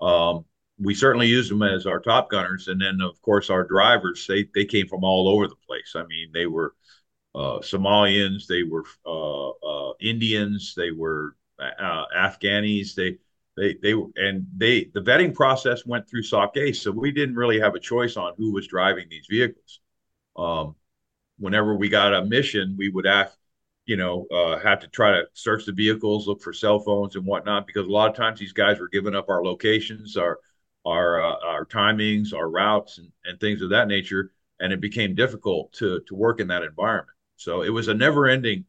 Um, we certainly used them as our top gunners, and then of course our drivers. They they came from all over the place. I mean, they were uh, Somalians, they were uh, uh, Indians, they were uh, Afghanis. They they they and they the vetting process went through SOC Ace, so we didn't really have a choice on who was driving these vehicles. Um, whenever we got a mission, we would have you know uh, have to try to search the vehicles, look for cell phones and whatnot, because a lot of times these guys were giving up our locations, our our uh, our timings, our routes, and, and things of that nature, and it became difficult to to work in that environment. So it was a never ending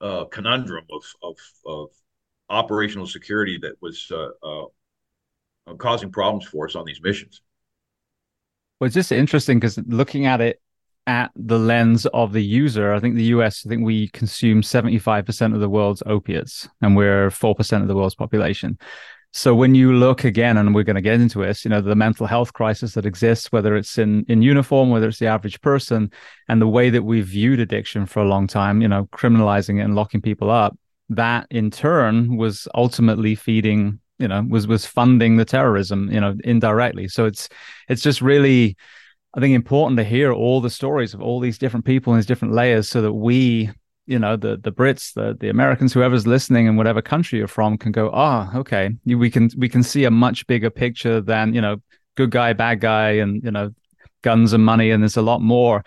uh, conundrum of, of, of operational security that was uh, uh, causing problems for us on these missions. Well, it's just interesting because looking at it at the lens of the user, I think the US, I think we consume 75% of the world's opiates and we're 4% of the world's population. So when you look again, and we're going to get into this, you know, the mental health crisis that exists, whether it's in in uniform, whether it's the average person, and the way that we've viewed addiction for a long time, you know, criminalizing it and locking people up, that in turn was ultimately feeding, you know, was was funding the terrorism, you know, indirectly. So it's it's just really, I think, important to hear all the stories of all these different people in these different layers, so that we you know the the Brits, the the Americans, whoever's listening in whatever country you're from can go, ah, oh, okay, we can we can see a much bigger picture than you know good guy, bad guy, and you know guns and money, and there's a lot more.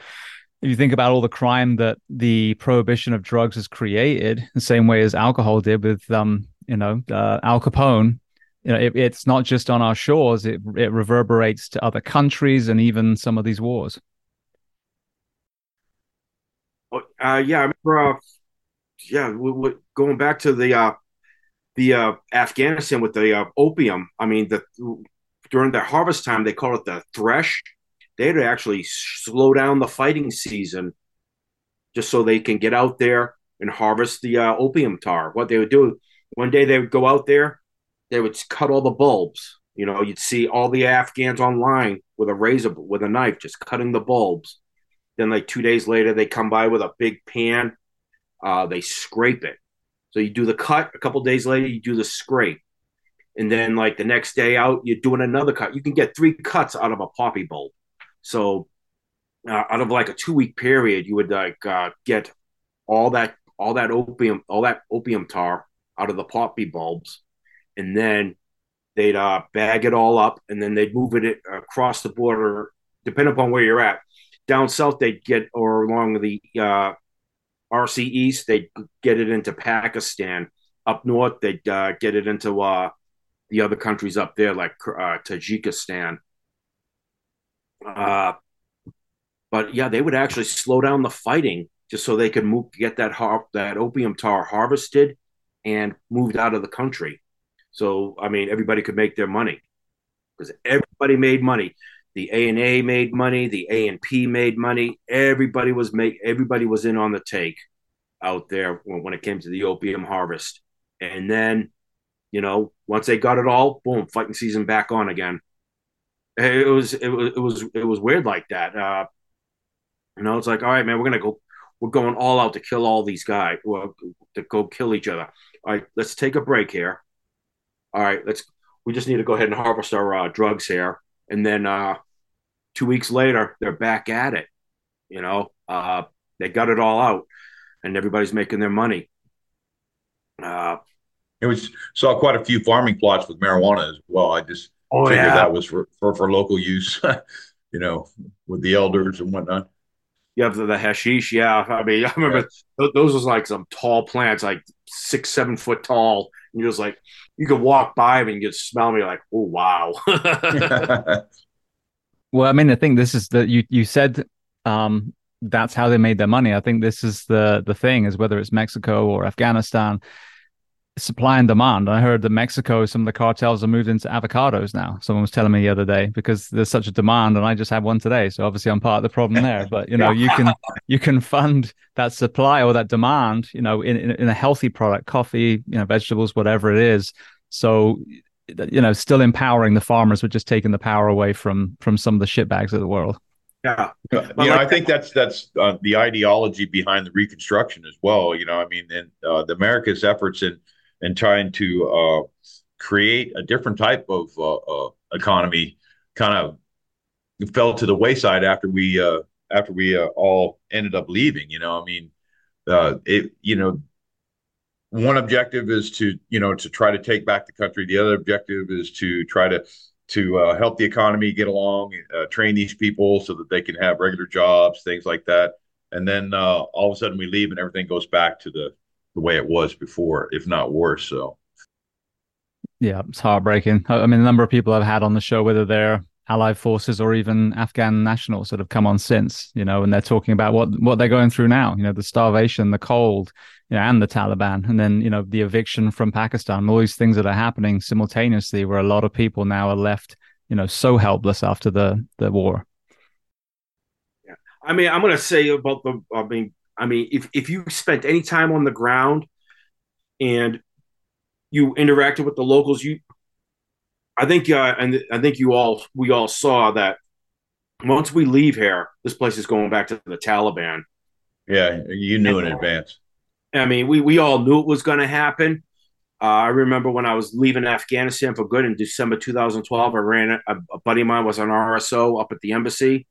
If you think about all the crime that the prohibition of drugs has created, the same way as alcohol did with um you know uh, Al Capone, you know it, it's not just on our shores; it it reverberates to other countries and even some of these wars. Uh, yeah, I remember. Uh, yeah, we, we, going back to the uh, the uh, Afghanistan with the uh, opium. I mean, the during the harvest time, they call it the thresh. They had to actually slow down the fighting season just so they can get out there and harvest the uh, opium tar. What they would do one day, they would go out there, they would cut all the bulbs. You know, you'd see all the Afghans online with a razor, with a knife, just cutting the bulbs then like two days later, they come by with a big pan. Uh, they scrape it. So you do the cut. A couple days later, you do the scrape, and then like the next day out, you're doing another cut. You can get three cuts out of a poppy bulb. So uh, out of like a two week period, you would like uh, get all that all that opium all that opium tar out of the poppy bulbs, and then they'd uh, bag it all up, and then they'd move it across the border, depending upon where you're at down south, they'd get, or along the uh, RC East, they'd get it into Pakistan. Up north, they'd uh, get it into uh, the other countries up there, like uh, Tajikistan. Uh, but yeah, they would actually slow down the fighting just so they could move, get that har- that opium tar harvested and moved out of the country. So I mean, everybody could make their money because everybody made money the ANA made money, the ANP made money. Everybody was make everybody was in on the take out there when, when it came to the opium harvest. And then, you know, once they got it all, boom, fighting season back on again. It was it was it was it was weird like that. Uh, you know, it's like, all right, man, we're gonna go. We're going all out to kill all these guys. Well, to go kill each other. All right, let's take a break here. All right, let's. We just need to go ahead and harvest our uh, drugs here and then uh, two weeks later they're back at it. You know, uh, they got it all out, and everybody's making their money. Uh, it was saw quite a few farming plots with marijuana as well. I just oh, figured yeah. that was for, for, for local use, you know, with the elders and whatnot. You have the, the hashish, yeah. I mean, I remember yeah. those was like some tall plants, like six, seven foot tall. And you're just like, you could walk by them and you could smell me like, oh wow. well, I mean, I think this is the you you said um, that's how they made their money. I think this is the the thing is whether it's Mexico or Afghanistan, supply and demand. I heard that Mexico, some of the cartels are moved into avocados now. Someone was telling me the other day because there's such a demand, and I just had one today. So obviously, I'm part of the problem there. But you know, you can you can fund that supply or that demand, you know, in in, in a healthy product, coffee, you know, vegetables, whatever it is. So you know, still empowering the farmers, but just taking the power away from from some of the shitbags of the world. Yeah, you know, like, I think that's that's uh, the ideology behind the Reconstruction as well. You know, I mean, and uh, the America's efforts in in trying to uh, create a different type of uh, uh, economy kind of fell to the wayside after we uh, after we all ended up leaving. You know, I mean, it you know one objective is to you know to try to take back the country the other objective is to try to to uh, help the economy get along uh, train these people so that they can have regular jobs things like that and then uh, all of a sudden we leave and everything goes back to the the way it was before if not worse so yeah it's heartbreaking i mean the number of people i've had on the show whether they're allied forces or even afghan nationals that have come on since you know and they're talking about what what they're going through now you know the starvation the cold you know, and the Taliban, and then you know the eviction from Pakistan, all these things that are happening simultaneously, where a lot of people now are left, you know, so helpless after the the war. Yeah, I mean, I'm going to say about the. I mean, I mean, if if you spent any time on the ground, and you interacted with the locals, you, I think, uh, and I think you all, we all saw that once we leave here, this place is going back to the Taliban. Yeah, you knew and, in advance. I mean, we we all knew it was going to happen. Uh, I remember when I was leaving Afghanistan for good in December 2012. I ran a, a buddy of mine was on RSO up at the embassy.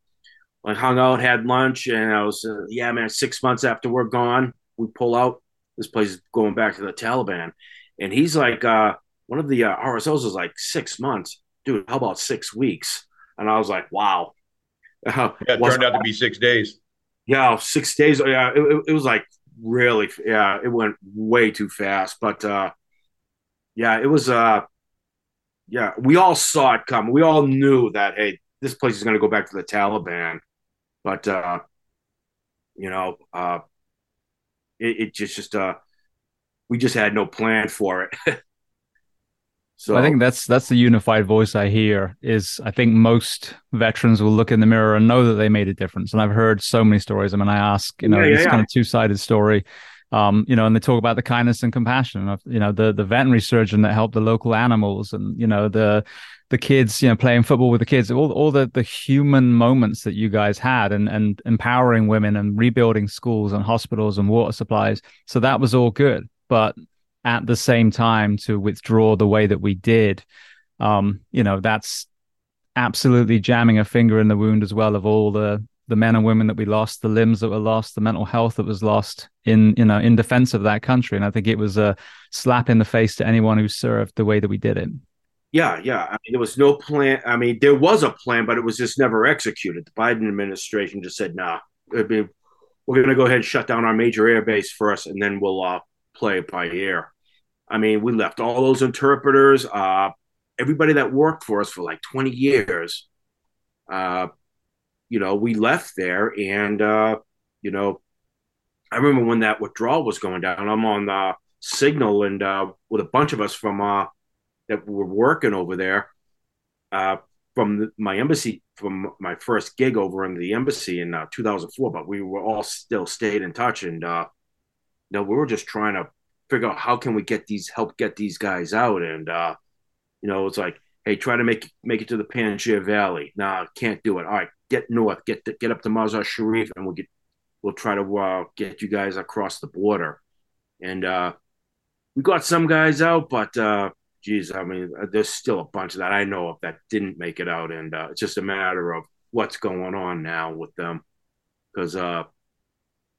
I hung out, had lunch, and I was, uh, yeah, man. Six months after we're gone, we pull out. This place is going back to the Taliban, and he's like, uh, one of the uh, RSOs is like six months, dude. How about six weeks? And I was like, wow. yeah, it turned out to be six days. Yeah, six days. Yeah, it, it, it was like really yeah it went way too fast but uh yeah it was uh yeah we all saw it coming we all knew that hey this place is going to go back to the taliban but uh you know uh it, it just just uh we just had no plan for it So I think that's that's the unified voice I hear is I think most veterans will look in the mirror and know that they made a difference. And I've heard so many stories. I mean, I ask, you know, yeah, yeah, this yeah. kind of two sided story. Um, you know, and they talk about the kindness and compassion of, you know, the the veterinary surgeon that helped the local animals and, you know, the the kids, you know, playing football with the kids, all all the the human moments that you guys had and and empowering women and rebuilding schools and hospitals and water supplies. So that was all good. But at the same time to withdraw the way that we did, um, you know, that's absolutely jamming a finger in the wound as well of all the the men and women that we lost, the limbs that were lost, the mental health that was lost in you know in defense of that country. And I think it was a slap in the face to anyone who served the way that we did it. Yeah, yeah. I mean, there was no plan. I mean, there was a plan, but it was just never executed. The Biden administration just said, "Nah, mean, we're going to go ahead and shut down our major air base first, and then we'll uh, play it by ear." I mean, we left all those interpreters, uh, everybody that worked for us for like 20 years. Uh, you know, we left there, and uh, you know, I remember when that withdrawal was going down. I'm on the signal, and uh, with a bunch of us from uh, that were working over there uh, from the, my embassy, from my first gig over in the embassy in uh, 2004. But we were all still stayed in touch, and uh, you know, we were just trying to figure out how can we get these help get these guys out and uh you know it's like hey try to make make it to the Panjshir Valley nah can't do it all right get north get get up to Mazar Sharif and we'll get we'll try to uh, get you guys across the border and uh we got some guys out but uh geez I mean uh, there's still a bunch of that I know of that didn't make it out and uh, it's just a matter of what's going on now with them because uh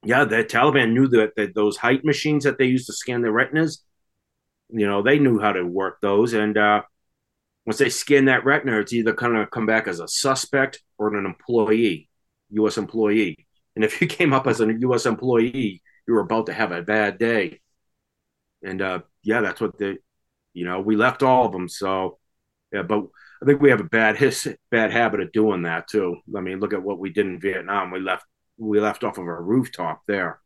yeah, the Taliban knew that, that those HIIDE machines that they used to scan the retinas, you know, they knew how to work those. And uh, once they scan that retina, it's either going to come back as a suspect or an employee, U.S. employee. And if you came up as a U.S. employee, you were about to have a bad day. And uh, yeah, that's what they, you know, we left all of them. So yeah, but I think we have a bad his bad habit of doing that too. I mean, look at what we did in Vietnam. We left we left off of our rooftop there.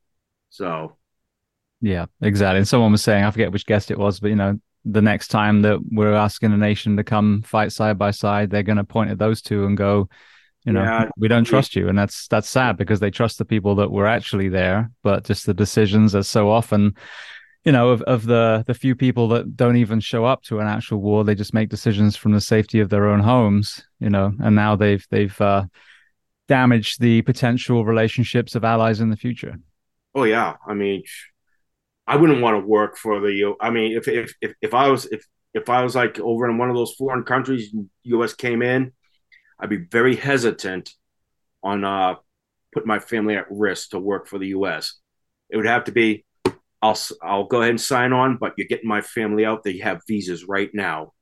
So, yeah, exactly. And someone was saying, I forget which guest it was, but you know, the next time that we're asking a nation to come fight side by side, they're going to point at those two and go, you know, yeah. we don't trust you, and that's that's sad because they trust the people that were actually there, but just the decisions are so often you know, of, of the the few people that don't even show up to an actual war, they just make decisions from the safety of their own homes, you know, and now they've they've uh, damaged the potential relationships of allies in the future. Oh yeah, I mean, I wouldn't want to work for the. I mean, if if if, if I was if if I was like over in one of those foreign countries, U.S. came in, I'd be very hesitant on uh putting my family at risk to work for the U.S. It would have to be I'll I'll go ahead and sign on, but you're getting my family out. They have visas right now.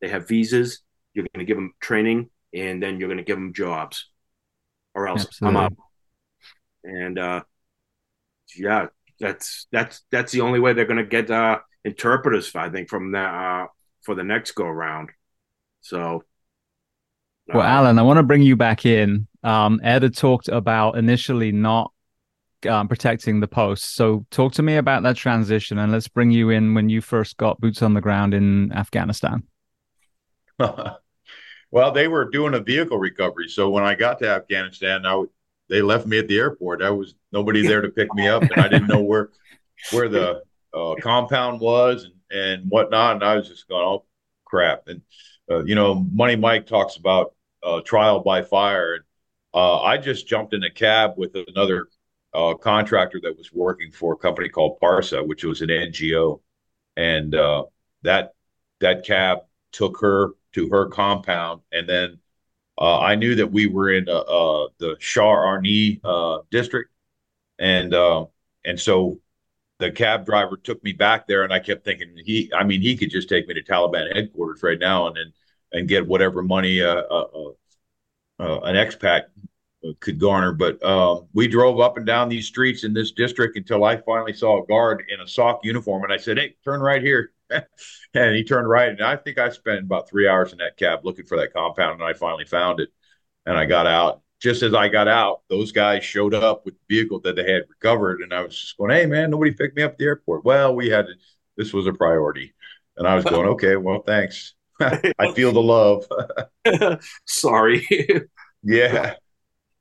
They have visas. You're going to give them training, and then you're going to give them jobs, or else Absolutely. I'm out. And uh, yeah, that's that's that's the only way they're going to get uh, interpreters. I think from that uh, for the next go around. So, well, uh, Allan, I want to bring you back in. Um, Ed had talked about initially not um, protecting the post. So talk to me about that transition, and let's bring you in when you first got boots on the ground in Afghanistan. well, they were doing a vehicle recovery, so when I got to Afghanistan, I they left me at the airport. I was nobody there to pick me up, and I didn't know where where the uh, compound was and and whatnot. And I was just going, oh crap! And uh, you know, Money Mike talks about uh, trial by fire. Uh, I just jumped in a cab with another uh, contractor that was working for a company called Parsa, which was an NGO, and uh, that that cab took her to her compound, and then uh, I knew that we were in uh, uh, the Shah Arni uh, district, and and so the cab driver took me back there, and I kept thinking he, I mean, he could just take me to Taliban headquarters right now, and then and get whatever money an expat could garner. But um, we drove up and down these streets in this district until I finally saw a guard in a SOC uniform, and I said, "Hey, turn right here." and he turned right, and I think I spent about three hours in that cab looking for that compound, and I finally found it, and I got out. Just as I got out, those guys showed up with the vehicle that they had recovered, and I was just going, "Hey, man, nobody picked me up at the airport." Well, we had to, this was a priority, and I was going, "Okay, well, thanks." I feel the love. Sorry. yeah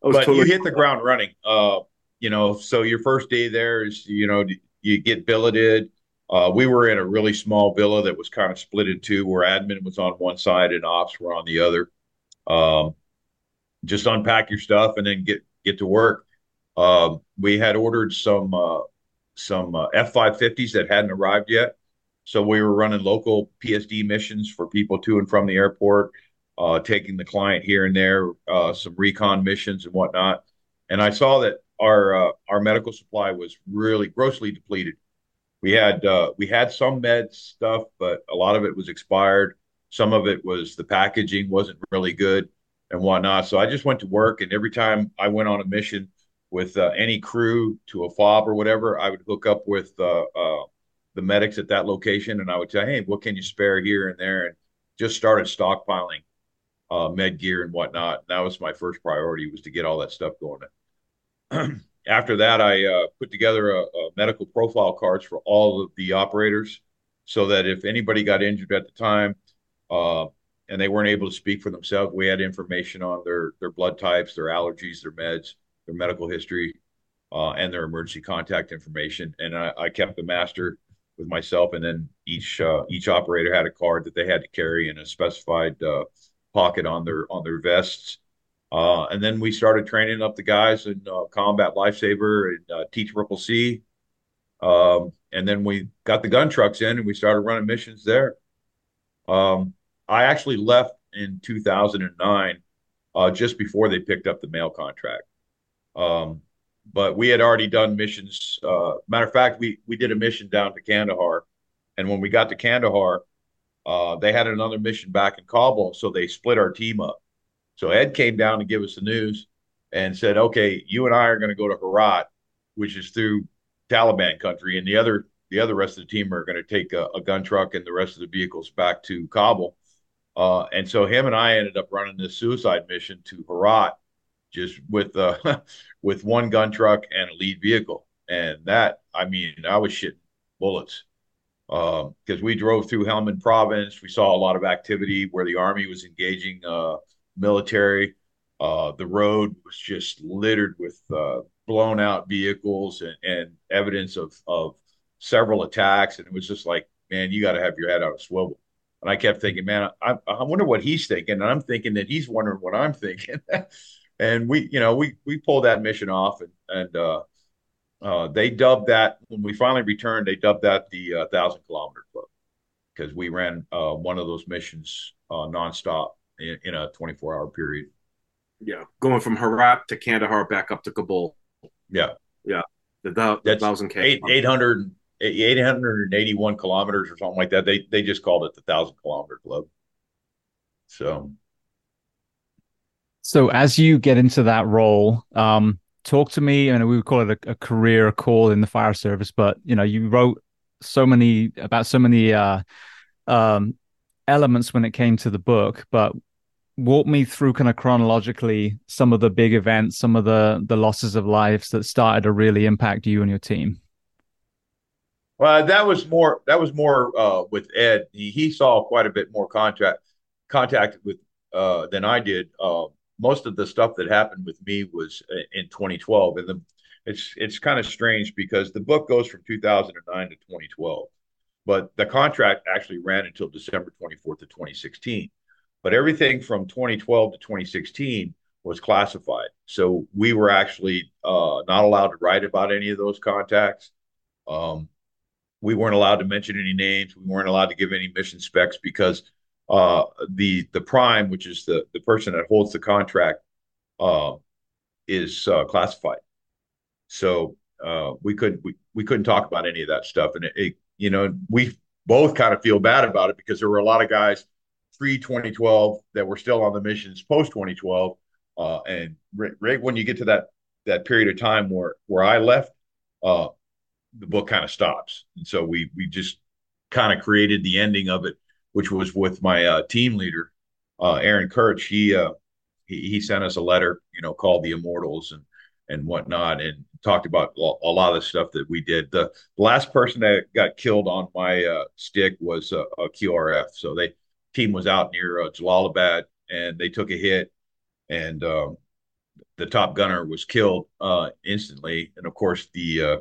but totally you hit the ground running. Uh, you know, so your first day there is, you know, you get billeted. Uh, we were in a really small villa that was kind of split in two, where admin was on one side and ops were on the other. Um, just unpack your stuff and then get get to work. Um, we had ordered some uh, some uh, F five fifties that hadn't arrived yet, so we were running local PSD missions for people to and from the airport uh, taking the client here and there, uh, some recon missions and whatnot. And I saw that our uh, our medical supply was really grossly depleted. We had uh, we had some med stuff, but a lot of it was expired. Some of it was the packaging wasn't really good and whatnot. So I just went to work, and every time I went on a mission with uh, any crew to a fob or whatever, I would hook up with uh, the medics at that location, and I would say, "Hey, what can you spare here and there?" and just started stockpiling uh, med gear and whatnot. And that was my first priority was to get all that stuff going. After that, I uh, put together a, a, medical profile cards for all of the operators, so that if anybody got injured at the time uh, and they weren't able to speak for themselves, we had information on their their blood types, their allergies, their meds, their medical history, uh, and their emergency contact information. And I, I kept the master with myself, and then each uh, each operator had a card that they had to carry in a specified uh, pocket on their on their vests. Uh, and then we started training up the guys in uh, combat lifesaver and uh, T Triple C. Um, and then we got the gun trucks in and we started running missions there. Um, I actually left in 2009, uh, just before they picked up the mail contract. Um, but we had already done missions. Uh, matter of fact, we we did a mission down to Kandahar, and when we got to Kandahar, uh, they had another mission back in Kabul, so they split our team up. So Ed came down to give us the news and said, "Okay, you and I are going to go to Herat, which is through Taliban country, and the other the other rest of the team are going to take a, a, gun truck and the rest of the vehicles back to Kabul." Uh, and so him and I ended up running this suicide mission to Herat, just with uh, with one gun truck and a lead vehicle, and that I mean I was shitting bullets because um, we drove through Helmand province. We saw a lot of activity where the army was engaging uh, military. Uh, the road was just littered with uh, blown out vehicles and, and, evidence of, of several attacks, and it was just like, man, you got to have your head on a swivel. And I kept thinking, man, I, I wonder what he's thinking, and I'm thinking that he's wondering what I'm thinking. and we, you know, we we pulled that mission off, and and uh, uh, they dubbed that when we finally returned, they dubbed that the uh, thousand kilometer club because we ran uh, one of those missions uh, nonstop in, in a 24 hour period. Yeah, going from Herat to Kandahar back up to Kabul. Yeah, yeah, the, the, the thousand k eight, 800 881 kilometers or something like that. They they just called it the thousand kilometer club. So, so as you get into that role, um, talk to me. I mean, we would call it a, a, career call in the fire service, but you know, you wrote so many about so many uh, um, elements when it came to the book. But walk me through kind of chronologically some of the big events, some of the the losses of lives that started to really impact you and your team. Well, that was more that was more uh, with Ed. He, he saw quite a bit more contact contact with uh, than I did. Uh, most of the stuff that happened with me was in 2012, and the, it's it's kind of strange because the book goes from 2009 to 2012, but the contract actually ran until December 24th of 2016. But everything from 2012 to 2016 was classified, so we were actually uh, not allowed to write about any of those contacts. Um, we weren't allowed to mention any names. We weren't allowed to give any mission specs because uh, the the prime, which is the the person that holds the contract, uh, is uh, classified. So uh, we couldn't we, we couldn't talk about any of that stuff, and it, it, you know we both kind of feel bad about it because there were a lot of guys pre 2012 that were still on the missions post 2012, uh, and right, right, when you get to that that period of time where where I left, uh, the book kind of stops. And so we we just kind of created the ending of it, which was with my uh, team leader, uh, Aaron Kirch. He, uh, he he sent us a letter, you know, called the Immortals and and whatnot, and talked about a lot of the stuff that we did. The last person that got killed on my uh, stick was a QRF. So they team was out near uh, Jalalabad, and they took a hit, and um, the top gunner was killed uh, instantly. And of course, the uh,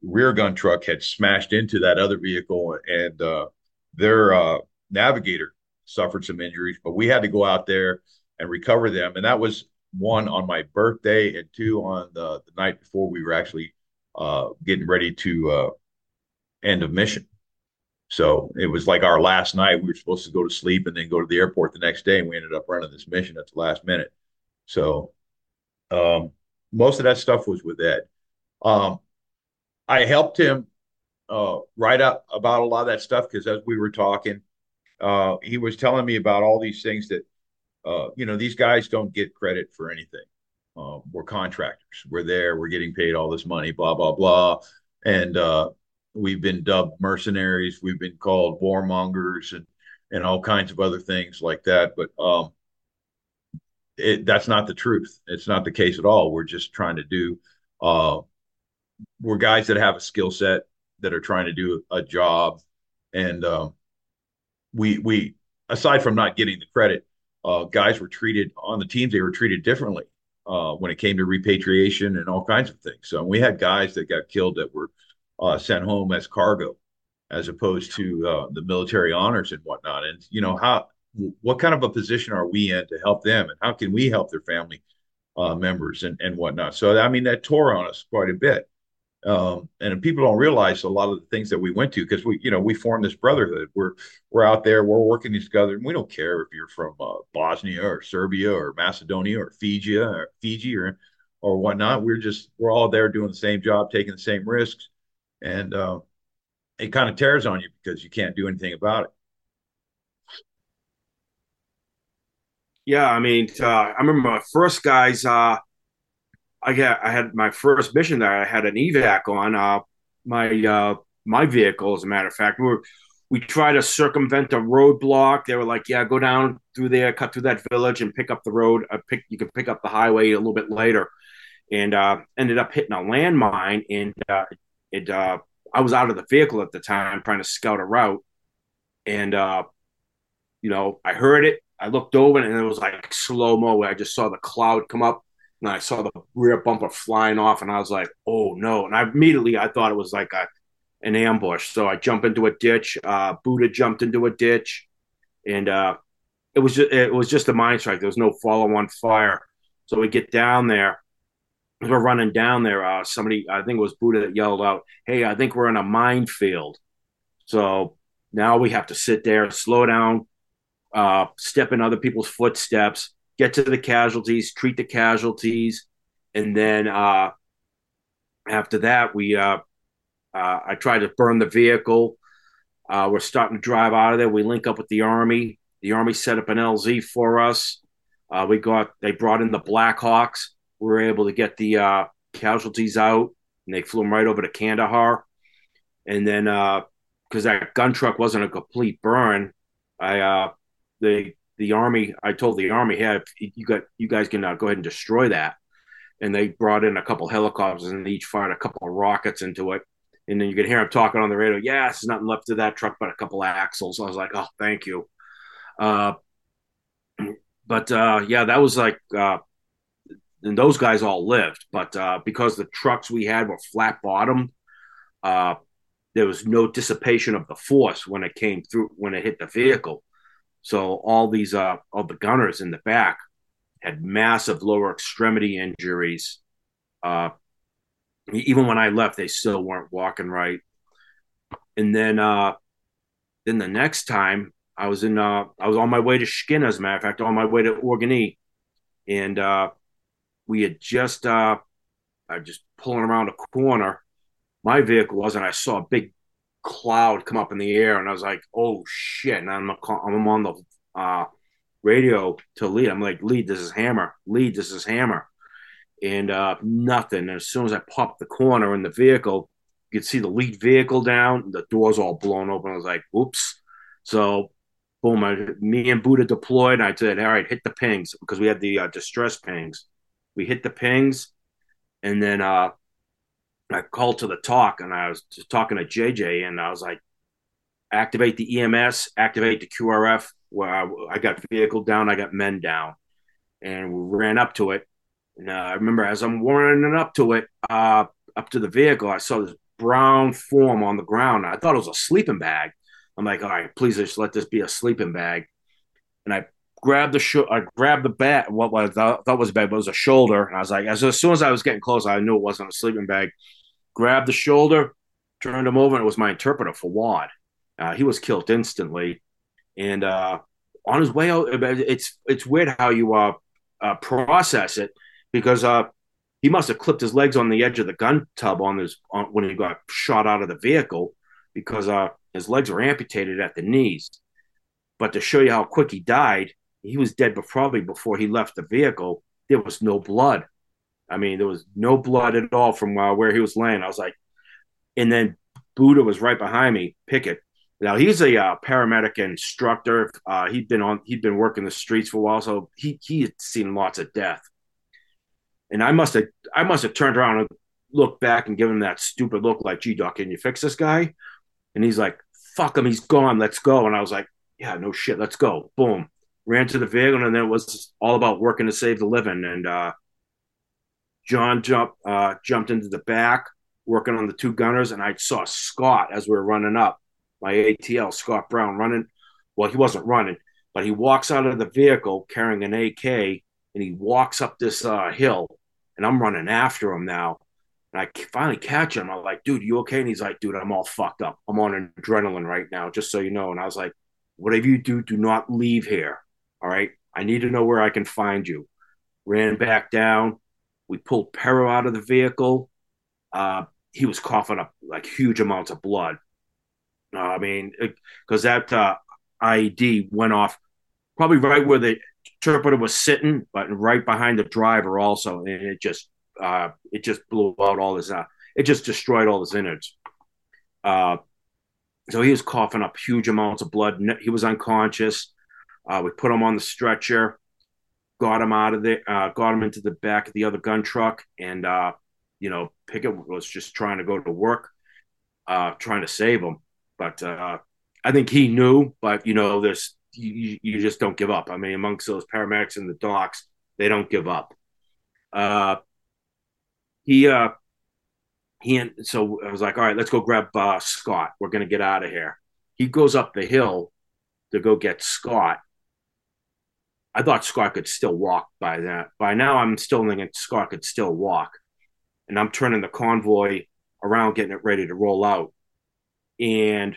rear gun truck had smashed into that other vehicle and uh, their uh, navigator suffered some injuries but we had to go out there and recover them. And that was one on my birthday and two on the, the night before we were actually uh, getting ready to uh, end of mission. So it was like our last night we were supposed to go to sleep and then go to the airport the next day and we ended up running this mission at the last minute. So um, most of that stuff was with ed. Um, I helped him uh, write up about a lot of that stuff because as we were talking, uh, he was telling me about all these things that, uh, you know, these guys don't get credit for anything. Uh, we're contractors. We're there. We're getting paid all this money. Blah blah blah. And uh, we've been dubbed mercenaries. We've been called warmongers and and all kinds of other things like that. But um, it, that's not the truth. It's not the case at all. We're just trying to do uh, we're guys that have a skill set that are trying to do a job, and um, we we aside from not getting the credit, uh, guys were treated on the teams. They were treated differently uh, when it came to repatriation and all kinds of things. So we had guys that got killed that were uh, sent home as cargo, as opposed to uh, the military honors and whatnot. And you know how what kind of a position are we in to help them, and how can we help their family uh, members and and whatnot? So I mean that tore on us quite a bit. Um, and people don't realize a lot of the things that we went to because we, you know, we formed this brotherhood. We're we're out there, we're working together, and we don't care if you're from uh, Bosnia or Serbia or Macedonia or Fiji or Fiji or or whatnot. We're just we're all there doing the same job, taking the same risks, and uh, it kind of tears on you because you can't do anything about it. Yeah, I mean, uh, I remember my first guys. Uh, I got I had my first mission there. I had an evac on uh, my uh, my vehicle. As a matter of fact, we were, we tried to circumvent a roadblock. They were like, "Yeah, go down through there, cut through that village, and pick up the road. Uh, pick you can pick up the highway a little bit later." And uh, ended up hitting a landmine, and uh, it uh, I was out of the vehicle at the time trying to scout a route, and uh, you know I heard it. I looked over, and it was like slow mo. I just saw the cloud come up and I saw the rear bumper flying off, and I was like, "Oh no!" And I immediately I thought it was like a an ambush. So I jump into a ditch. Uh, Buddha jumped into a ditch, and uh, it was just, it was just a mine strike. There was no follow on fire. So we get down there. We're running down there. Uh, somebody, I think it was Buddha that yelled out, "Hey, I think we're in a minefield." So now we have to sit there, slow down, uh, step in other people's footsteps, get to the casualties, treat the casualties, and then uh, after that, we uh, uh, I try to burn the vehicle. Uh, we're starting to drive out of there. We link up with the army. The army set up an LZ for us. Uh, we got they brought in the Blackhawks. We were able to get the uh, casualties out, and they flew them right over to Kandahar. And then because that gun truck wasn't a complete burn, I uh, the army. I told the army, "Hey, you got you guys can uh, go ahead and destroy that." And they brought in a couple helicopters and each fired a couple of rockets into it and then you could hear him talking on the radio. Yeah, there's nothing left of that truck but a couple of axles. I was like, oh, thank you. Uh, but uh, yeah, that was like, uh, and those guys all lived. But uh, because the trucks we had were flat bottomed, uh, there was no dissipation of the force when it came through when it hit the vehicle. So all these uh, all the gunners in the back had massive lower extremity injuries. Uh, even when I left, they still weren't walking right. And then, uh, then the next time I was in, uh, I was on my way to Shkin, as a matter of fact, on my way to Orgun-E, and uh, we had just, uh, I just pulling around a corner. My vehicle was, and I saw a big cloud come up in the air, and I was like, "Oh shit!" And I'm, I'm on the uh, radio to lead. I'm like, "Lead, this is Hammer. Lead, this is Hammer." and uh, nothing. And as soon as I popped the corner in the vehicle, you could see the lead vehicle down, the doors all blown open. I was like, "Oops!" So, boom, I, me and Buddha deployed. I said, "All right, hit the pings," because we had the uh, distress pings. We hit the pings, and then uh, I called to the TOC, and I was just talking to JJ, and I was like, "Activate the EMS, activate the QRF." Where I, I got vehicle down, I got men down, and we ran up to it and uh, I remember as I'm running up to it, uh, up to the vehicle, I saw this brown form on the ground. I thought it was a sleeping bag. I'm like, all right, please just let this be a sleeping bag. And I grabbed the sh- I grabbed the bat. What was I thought was a bag, but it was a shoulder. And I was like, as, as soon as I was getting close, I knew it wasn't a sleeping bag. Grabbed the shoulder, turned him over, and it was my interpreter Fawad. Uh, he was killed instantly. And uh, on his way out, it's it's weird how you uh, uh process it because uh, he must have clipped his legs on the edge of the gun tub on his on, when he got shot out of the vehicle because uh, his legs were amputated at the knees. But to show you how quick he died, he was dead but probably before he left the vehicle. There was no blood. I mean, there was no blood at all from uh, where he was laying. I was like, and then Buddha was right behind me, Pickett. Now he's a uh, paramedic instructor. Uh, he'd been on, he'd been working the streets for a while, so he he had seen lots of death. And I must have I must have turned around and looked back and given him that stupid look like, gee, Doc, can you fix this guy? And he's like, fuck him, he's gone, let's go. And I was like, yeah, no shit, let's go. Boom. Ran to the vehicle, and then it was all about working to save the living. And uh, John jumped uh, jumped into the back, working on the two gunners, and I saw Scott as we were running up. My ATL, Scott Brown, running. Well, he wasn't running, but he walks out of the vehicle carrying an AK, and he walks up this uh, hill and I'm running after him now. And I finally catch him. I'm like, dude, you okay? And he's like, dude, I'm all fucked up. I'm on adrenaline right now, just so you know. And I was like, whatever you do, do not leave here. All right. I need to know where I can find you. Ran back down. We pulled Pero out of the vehicle. Uh, he was coughing up like huge amounts of blood. Uh, I mean, because that uh, IED went off probably right where the interpreter was sitting, but right behind the driver also, and it just uh, it just blew out all his uh, it just destroyed all his innards. Uh, so he was coughing up huge amounts of blood. He was unconscious. Uh, we put him on the stretcher, got him out of there, uh, got him into the back of the other gun truck, and uh, you know Pickett was just trying to go to work, uh, trying to save him. But uh, I think he knew. But you know, there's you, you just don't give up. I mean, amongst those paramedics and the docs, they don't give up. Uh, he uh, he and so I was like, all right, let's go grab Scott. We're gonna get out of here. He goes up the hill to go get Scott. I thought Scott could still walk by that. By now, I'm still thinking Scott could still walk, and I'm turning the convoy around, getting it ready to roll out, and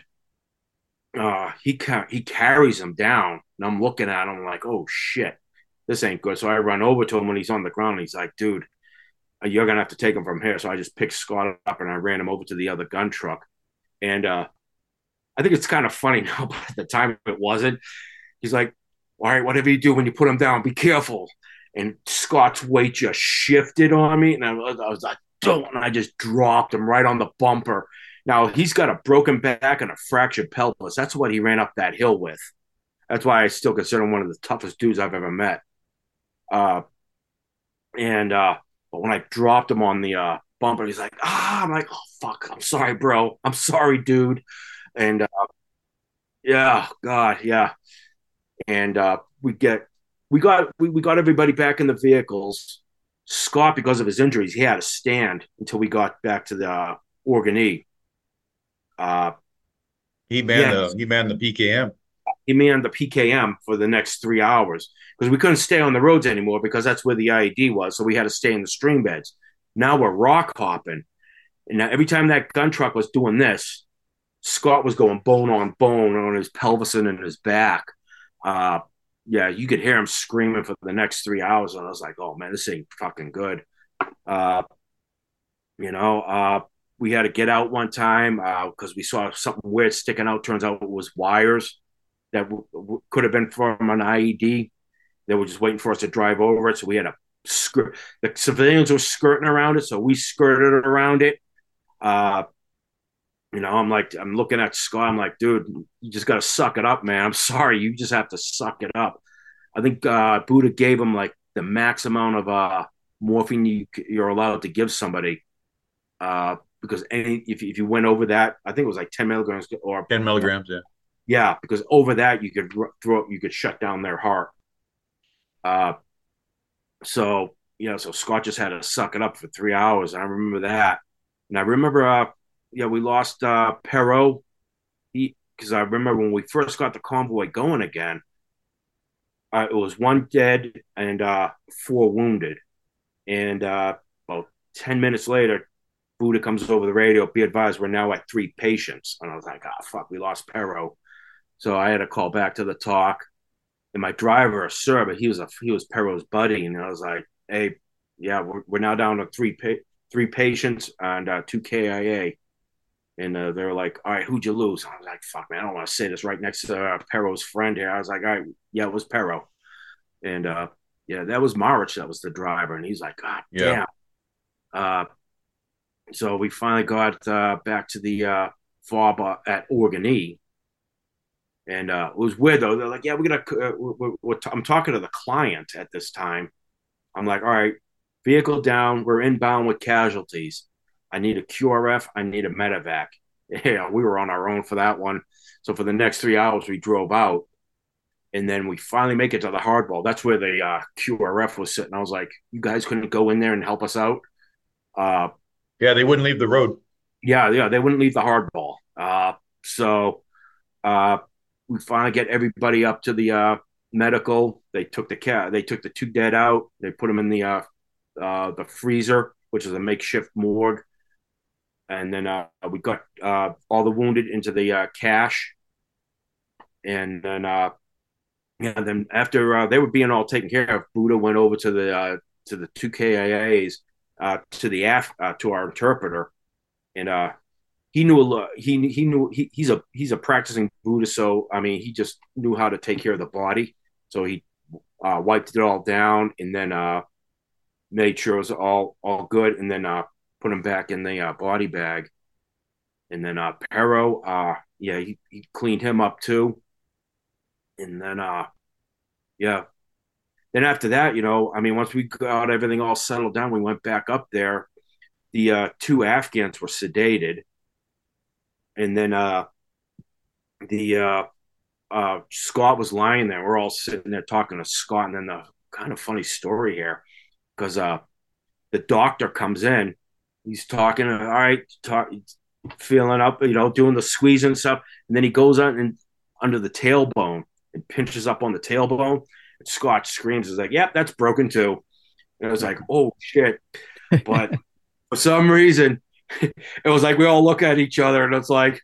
uh, he ca- he carries him down, and I'm looking at him like, oh shit, this ain't good. So I run over to him when he's on the ground. And he's like, dude, you're gonna have to take him from here. So I just picked Scott up and I ran him over to the other gun truck. And uh, I think it's kind of funny now, but at the time it wasn't. He's like, all right, whatever you do when you put him down, be careful. And Scott's weight just shifted on me, and I was, I was like, don't, and I just dropped him right on the bumper. Now he's got a broken back and a fractured pelvis. That's what he ran up that hill with. That's why I still consider him one of the toughest dudes I've ever met. Uh, and uh, but when I dropped him on the uh, bumper, he's like, ah, I'm like, oh fuck, I'm sorry, bro, I'm sorry, dude. And uh, yeah, God, yeah. And uh, we get we got we, we got everybody back in the vehicles. Scott, because of his injuries, he had to stand until we got back to the uh, Organ Uh, he manned yeah. the he manned the PKM. He manned the PKM for the next three hours because we couldn't stay on the roads anymore because that's where the IED was. So we had to stay in the stream beds. Now we're rock hopping, and now every time that gun truck was doing this, Scott was going bone on bone on his pelvis and in his back. Uh, yeah, you could hear him screaming for the next three hours, and I was like, "Oh man, this ain't fucking good." Uh, you know, uh, we had to get out one time uh, because uh, we saw something weird sticking out. Turns out it was wires that w- w- could have been from an IED. They were just waiting for us to drive over it, so we had to skirt. The civilians were skirting around it, so we skirted around it. Uh, you know, I'm like, I'm looking at Scott. I'm like, dude, you just got to suck it up, man. I'm sorry, you just have to suck it up. I think uh, Buddha gave him like the max amount of uh, morphine you, you're allowed to give somebody. Uh, because any if, if you went over that, I think it was like 10 milligrams or 10 milligrams, yeah. Yeah, because over that you could throw you could shut down their heart. Uh, so you know, so Scott just had to suck it up for three hours. I remember that, and I remember uh, yeah, we lost uh. He because I remember when we first got the convoy going again, uh, it was one dead and uh, four wounded, and uh, about ten minutes later, Buddha comes over the radio. Be advised, we're now at three patients, and I was like, oh fuck, we lost Perro. So I had to call back to the TOC, and my driver, sir, but he was a he was Perot's buddy, and I was like, hey, yeah, we're, we're now down to three pa- three patients and uh, two KIA. And uh, they're like, all right, who'd you lose? I was like, fuck, man, I don't want to say this right next to uh, Perot's friend here. I was like, all right, yeah, it was Perro," And uh, yeah, that was Marich that was the driver. And he's like, God yeah. damn. Uh, so we finally got uh, back to the uh, at Organ And uh, it was weird though. They're like, yeah, we're gonna. Uh, we're, we're t- I'm talking to the client at this time. I'm like, all right, vehicle down. We're inbound with casualties. I need a QRF. I need a medevac. Yeah, we were on our own for that one. So for the next three hours, we drove out, and then we finally make it to the hardball. That's where the uh, QRF was sitting. I was like, "You guys couldn't go in there and help us out?" Uh, yeah, they wouldn't leave the road. Yeah, yeah, they wouldn't leave the hardball. Uh, so uh, we finally get everybody up to the uh, medical. They took the cat. They took the two dead out. They put them in the uh, uh, the freezer, which is a makeshift morgue and then uh, we got uh, all the wounded into the uh, cache, and then uh, yeah, then after uh, they were being all taken care of, Buddha went over to the uh, to the two KIAs uh, to the Af- to our interpreter, and he knew a lot. He he knew he, he's a he's a practicing Buddha, so I mean he just knew how to take care of the body. So he wiped it all down, and then made sure it was all all good, and then put him back in the uh, body bag. And then uh, Pero, uh, yeah, he, he cleaned him up too. And then, uh, yeah. Then after that, you know, I mean, once we got everything all settled down, we went back up there. The uh, two Afghans were sedated. And then uh, the uh, uh, Scott was lying there. We're all sitting there talking to Scott. And then the kind of funny story here because uh, the doctor comes in he's talking, all right, talk, feeling up, you know, doing the squeezing stuff, and then he goes on and under the tailbone and pinches up on the tailbone. And Scott screams, "Is like, yep, that's broken too." And I was like, "Oh shit!" But for some reason, it was like we all look at each other, and it's like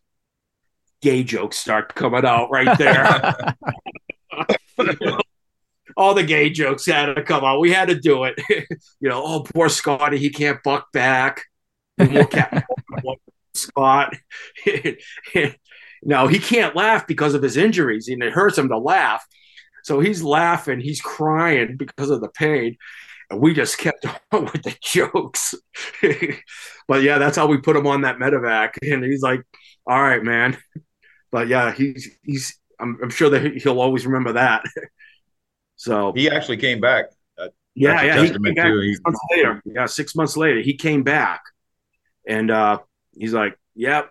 gay jokes start coming out right there. all the gay jokes had to come out. We had to do it. you know, oh poor Scotty, he can't buck back. Scott. no, he can't laugh because of his injuries, and it hurts him to laugh. So he's laughing, he's crying because of the pain. And we just kept on with the jokes. but yeah, that's how we put him on that medevac. And he's like, all right, man. But yeah, he's he's I'm, I'm sure that he'll always remember that. So he actually came back. Uh, yeah, yeah, he came back six months later. Yeah, six months later, he came back, and uh, he's like, "Yep."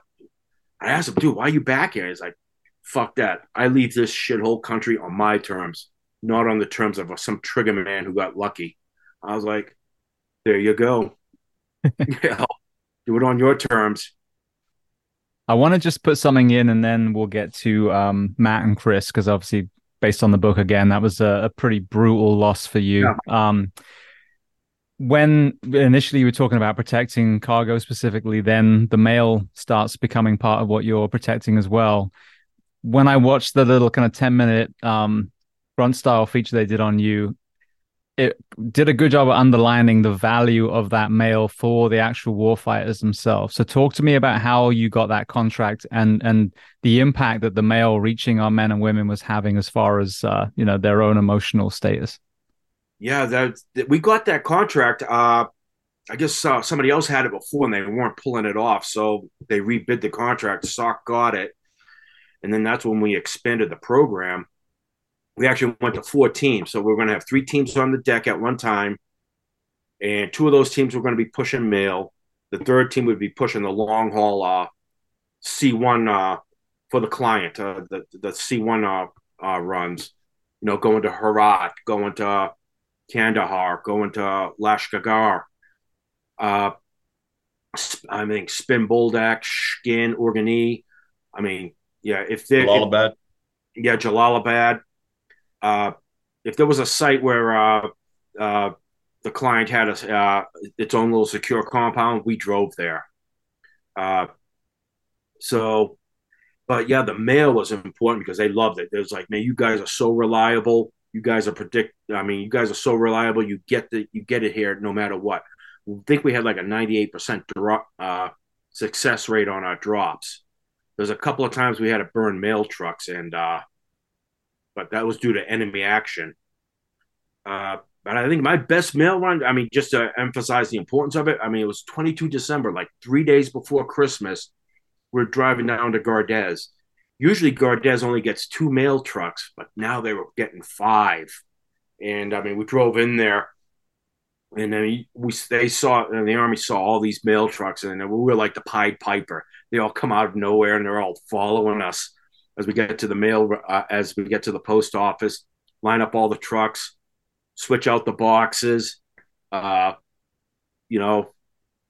I asked him, "Dude, why are you back here?" He's like, "Fuck that! I leave this shithole country on my terms, not on the terms of some trigger man who got lucky." I was like, "There you go. yeah, do it on your terms." I want to just put something in, and then we'll get to um, Matt and Chris because obviously, based on the book again, that was a, a pretty brutal loss for you. Yeah. Um, when initially you were talking about protecting cargo specifically, then the mail starts becoming part of what you're protecting as well. When I watched the little kind of 10 minute um, front style feature they did on you, it did a good job of underlining the value of that mail for the actual warfighters themselves. So talk to me about how you got that contract and and the impact that the mail reaching our men and women was having as far as uh, you know their own emotional status. Yeah, that, we got that contract. Uh, I guess uh, somebody else had it before and they weren't pulling it off, so they rebid the contract. SOC got it, and then that's when we expanded the program we actually went to four teams. So we are going to have three teams on the deck at one time, and two of those teams were going to be pushing mail. The third team would be pushing the long haul uh, C1 uh, for the client, uh, the the C1 uh, uh, runs. You know, going to Herat, going to Kandahar, going to Lashkar. Uh, I mean, Spin Boldak, Shkin, Orgun-E. I mean, yeah, if they're Jalalabad. yeah, Jalalabad uh, if there was a site where uh, uh, the client had a, uh, its own little secure compound, we drove there. Uh, so, but yeah, the mail was important because they loved it. It was like, man, you guys are so reliable. You guys are predict. I mean, you guys are so reliable. You get the you get it here no matter what. I think we had like a ninety eight percent drop uh, success rate on our drops. There's a couple of times we had to burn mail trucks, and but that was due to enemy action. Uh, but I think my best mail run, I mean, just to emphasize the importance of it, I mean, it was 22 December, like three days before Christmas. We're driving down to Gardez. Usually Gardez only gets two mail trucks, but now they were getting five. And I mean, we drove in there and then we they saw and the army saw all these mail trucks and we were like the Pied Piper. They all come out of nowhere and they're all following us as we get to the mail, uh, as we get to the post office, line up all the trucks, switch out the boxes, uh, you know.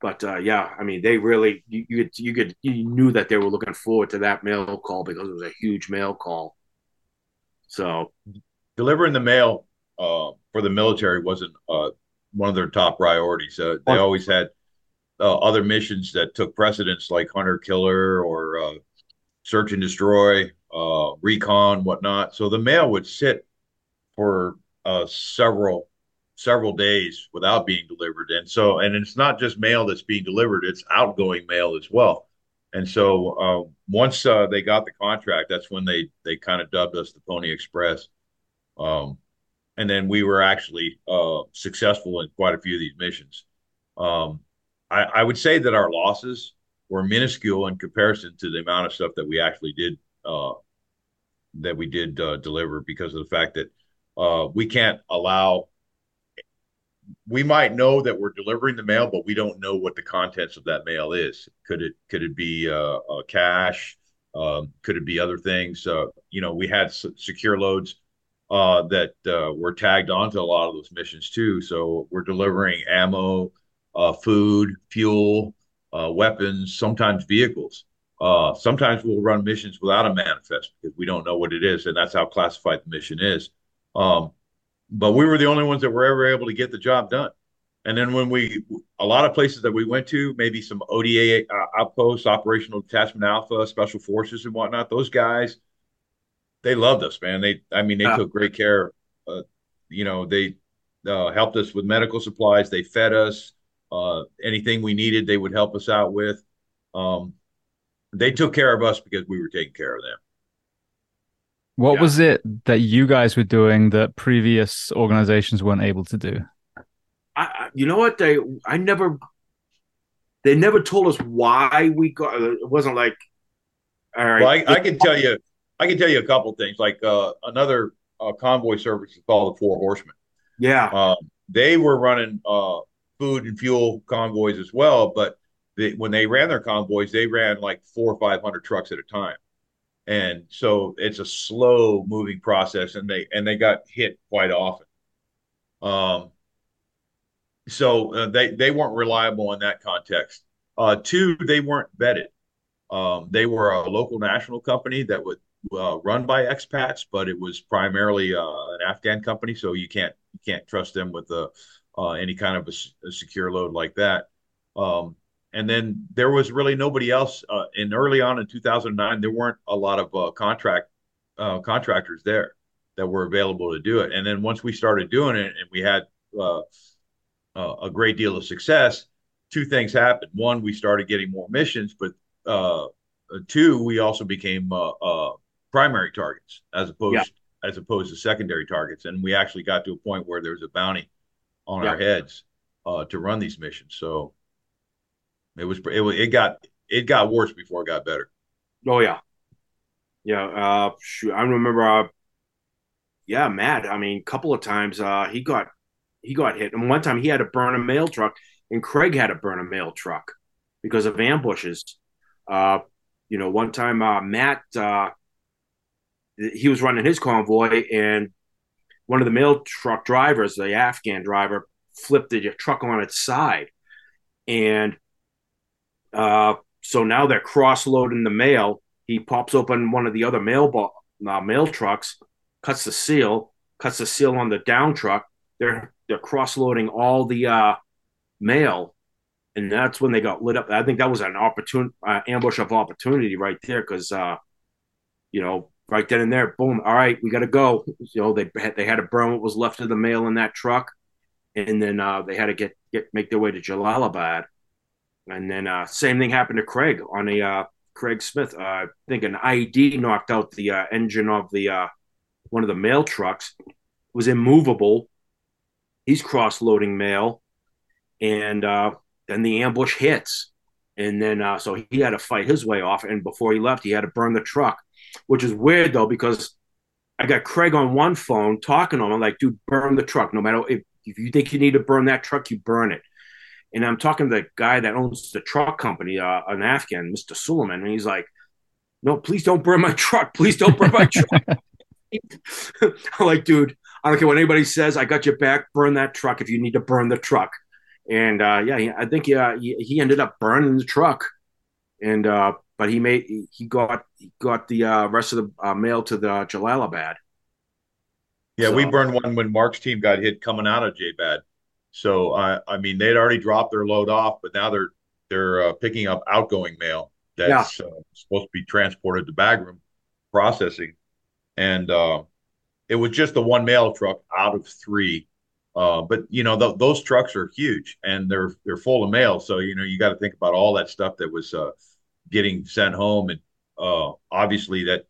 But uh, yeah, I mean, they really you you you, could, you knew that they were looking forward to that mail call because it was a huge mail call. So, delivering the mail uh, for the military wasn't uh, one of their top priorities. Uh, they always had uh, other missions that took precedence, like hunter killer or uh, search and destroy, uh, recon, whatnot. So the mail would sit for uh, several several days without being delivered, and so and it's not just mail that's being delivered; it's outgoing mail as well. And so uh, once they got the contract, that's when they they kind of dubbed us the Pony Express. Um, and then we were actually uh, successful in quite a few of these missions. Um, I, I, would say that our losses were minuscule in comparison to the amount of stuff that we actually did uh, that we did uh, deliver because of the fact that uh, we can't allow we might know that we're delivering the mail but we don't know what the contents of that mail is. Could it could it be uh, cash? Um, could it be other things? Uh, you know we had secure loads uh, that uh, were tagged onto a lot of those missions too. So we're delivering ammo uh, food, fuel, uh, weapons, sometimes vehicles. Uh, sometimes we'll run missions without a manifest because we don't know what it is, and that's how classified the mission is. Um, but we were the only ones that were ever able to get the job done. And then when we, a lot of places that we went to, maybe some ODA uh, outposts, Operational Detachment Alpha, Special Forces, and whatnot. Those guys, they loved us, man. They, I mean, they took great care. Uh, you know, they uh, helped us with medical supplies. They fed us uh, anything we needed. They would help us out with. Um, they took care of us because we were taking care of them. What yeah. was it that you guys were doing that previous organizations weren't able to do? I, you know what they I never they never told us why we got it wasn't like all right. Well, I, I can tell you I can tell you a couple things like uh, another uh, convoy service is called the Four Horsemen. Yeah, um, they were running uh, food and fuel convoys as well, but they, when they ran their convoys, they ran like four or five hundred trucks at a time, and so it's a slow moving process, and they and they got hit quite often. Um, so uh, they they weren't reliable in that context. Uh, two, they weren't vetted. Um, they were a local national company that would uh, run by expats, but it was primarily uh, an Afghan company, so you can't you can't trust them with a, uh, any kind of a, a, secure load like that. Um, and then there was really nobody else. Uh, in early on in 2009, there weren't a lot of contract contractors there that were available to do it. And then once we started doing it, and we had uh, a great deal of success, two things happened. One, we started getting more missions, but uh, two, we also became uh, uh primary targets as opposed yeah. as opposed to secondary targets, and we actually got to a point where there was a bounty on yeah. our heads uh, to run these missions. So it was it, was it got it got worse before it got better. Oh yeah, yeah. Uh, shoot, I remember. yeah, Matt. I mean, a couple of times uh, he got he got hit. And one time he had to burn a mail truck, and Craig had to burn a mail truck because of ambushes. Uh, you know, one time uh, Matt uh, he was running his convoy, and one of the mail truck drivers, the Afghan driver, flipped the truck on its side, and uh, so now they're cross loading the mail. He pops open one of the other mail bo- uh, mail trucks, cuts the seal, cuts the seal on the down truck. They're they're cross loading all the uh, mail, and that's when they got lit up. I think that was an opportune uh, ambush of opportunity right there because uh, you know right then and there, boom, all right, we got to go. You know they had, they had to burn what was left of the mail in that truck, and then uh, they had to get get make their way to Jalalabad, and then uh, same thing happened to Craig on a uh, Craig Smith. Uh, I think an IED knocked out the uh, engine of the uh, one of the mail trucks. It was immovable he's cross loading mail, and then the ambush hits, and then so he had to fight his way off. And before he left, he had to burn the truck, which is weird though because I got Craig on one phone talking to him. I'm like, dude, burn the truck. No matter if, if you think you need to burn that truck, you burn it. And I'm talking to the guy that owns the truck company, uh, an Afghan, Mr. Suleiman, and he's like, no, please don't burn my truck. Please don't burn my truck. I'm like, dude, I don't care what anybody says. I got your back. Burn that truck if you need to burn the truck. And uh, yeah, I think yeah, he, he, ended up burning the truck, and uh, but he made he got he got the uh, rest of the uh, mail to the Jalalabad. Yeah, so. we burned one when Mark's team got hit coming out of JBAD. So I I mean they'd already dropped their load off, but now they're they're uh, picking up outgoing mail that's yeah. Uh, supposed to be transported to Bagram processing, and it was just the one mail truck out of three. Uh, but you know th- those trucks are huge and they're they're full of mail, so you know you got to think about all that stuff that was uh, getting sent home, and uh, obviously that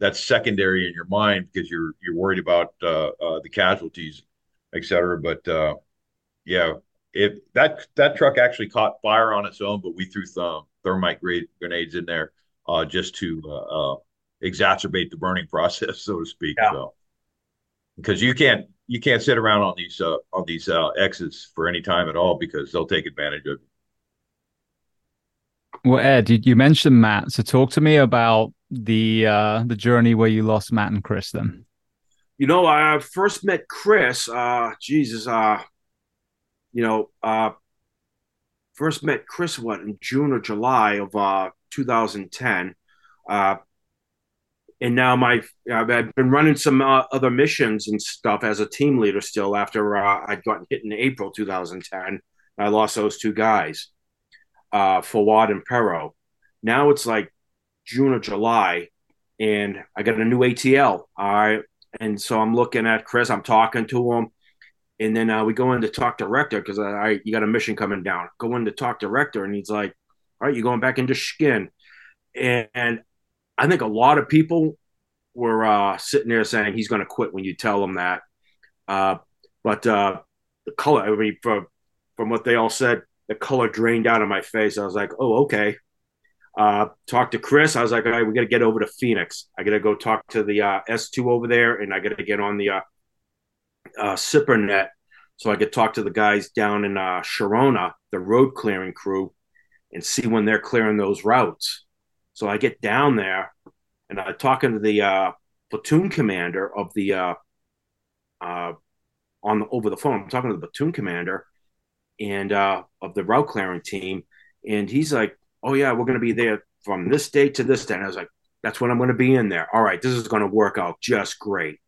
that's secondary in your mind because you're you're worried about uh, uh, the casualties, et cetera. But uh, yeah, if that that truck actually caught fire on its own, but we threw some thermite grenades in there just to exacerbate the burning process, so to speak. Yeah. So because you can't you can't sit around on these uh, on these uh, X's for any time at all because they'll take advantage of you. Well, Ed, you, you mentioned Matt, so talk to me about the uh, the journey where you lost Matt and Chris. Then, you know, I first met Chris. Uh, Jesus, uh, you know, uh, first met Chris what in June or July of uh, 2010. Uh, and now my I've been running some uh, other missions and stuff as a team leader still after uh, I'd gotten hit in April 2010. I lost those two guys, uh, Fawad and Pero. Now it's like June or July, and I got a new ATL. All right, and so I'm looking at Chris. I'm talking to him, and then uh, we go in to talk to Rector because I you got a mission coming down. Go in to talk to Rector, and he's like, "All right, you're going back into Shkin." and, and I think a lot of people were uh, sitting there saying he's going to quit when you tell him that. Uh, but uh, the color, I mean, from from what they all said, the color drained out of my face. I was like, "Oh, okay." Uh, talked to Chris. I was like, "All right, we got to get over to Phoenix. I got to go talk to the uh, S2 over there, and I got to get on the uh, uh, SIPRNet so I could talk to the guys down in uh, Sharana, the road clearing crew, and see when they're clearing those routes. So I get down there, and I'm talking to the uh, platoon commander of the uh, uh, on the, over the phone. I'm talking to the platoon commander and uh, of the route clearing team, and he's like, "Oh yeah, we're going to be there from this date to this day." And I was like, "That's when I'm going to be in there." All right, this is going to work out just great.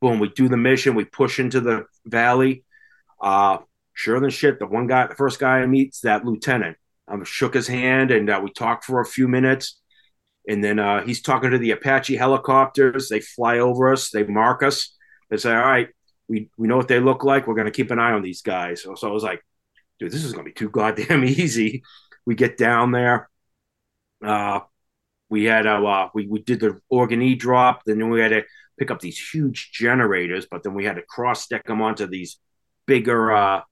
Boom, we do the mission. We push into the valley. Uh, sure than shit, the one guy, the first guy I meet's that lieutenant. I um, shook his hand and uh, we talked for a few minutes. And then uh, he's talking to the Apache helicopters. They fly over us, they mark us. They say, All right, we, we know what they look like. We're going to keep an eye on these guys. So, so I was like, Dude, this is going to be too goddamn easy. We get down there. Uh, we had a, uh, we, we did the Organ E drop. Then we had to pick up these huge generators, but then we had to cross deck them onto these bigger uh,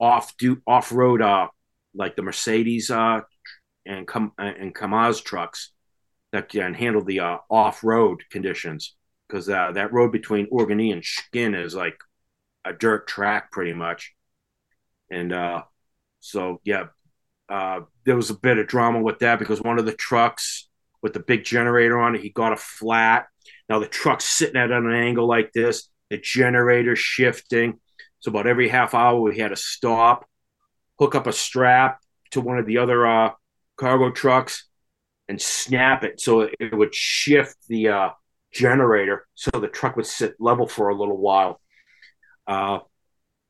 off do off road uh, like the Mercedes uh, and come and Kamaz trucks that can handle the uh, off road conditions because uh, that road between Organ E and Shkin is like a dirt track pretty much, and uh, so yeah, uh, there was a bit of drama with that because one of the trucks with the big generator on it, he got a flat now the truck's sitting at an angle like this, the generator shifting. So about every half hour we had to stop, hook up a strap to one of the other uh, cargo trucks, and snap it so it would shift the uh, generator so the truck would sit level for a little while. Uh,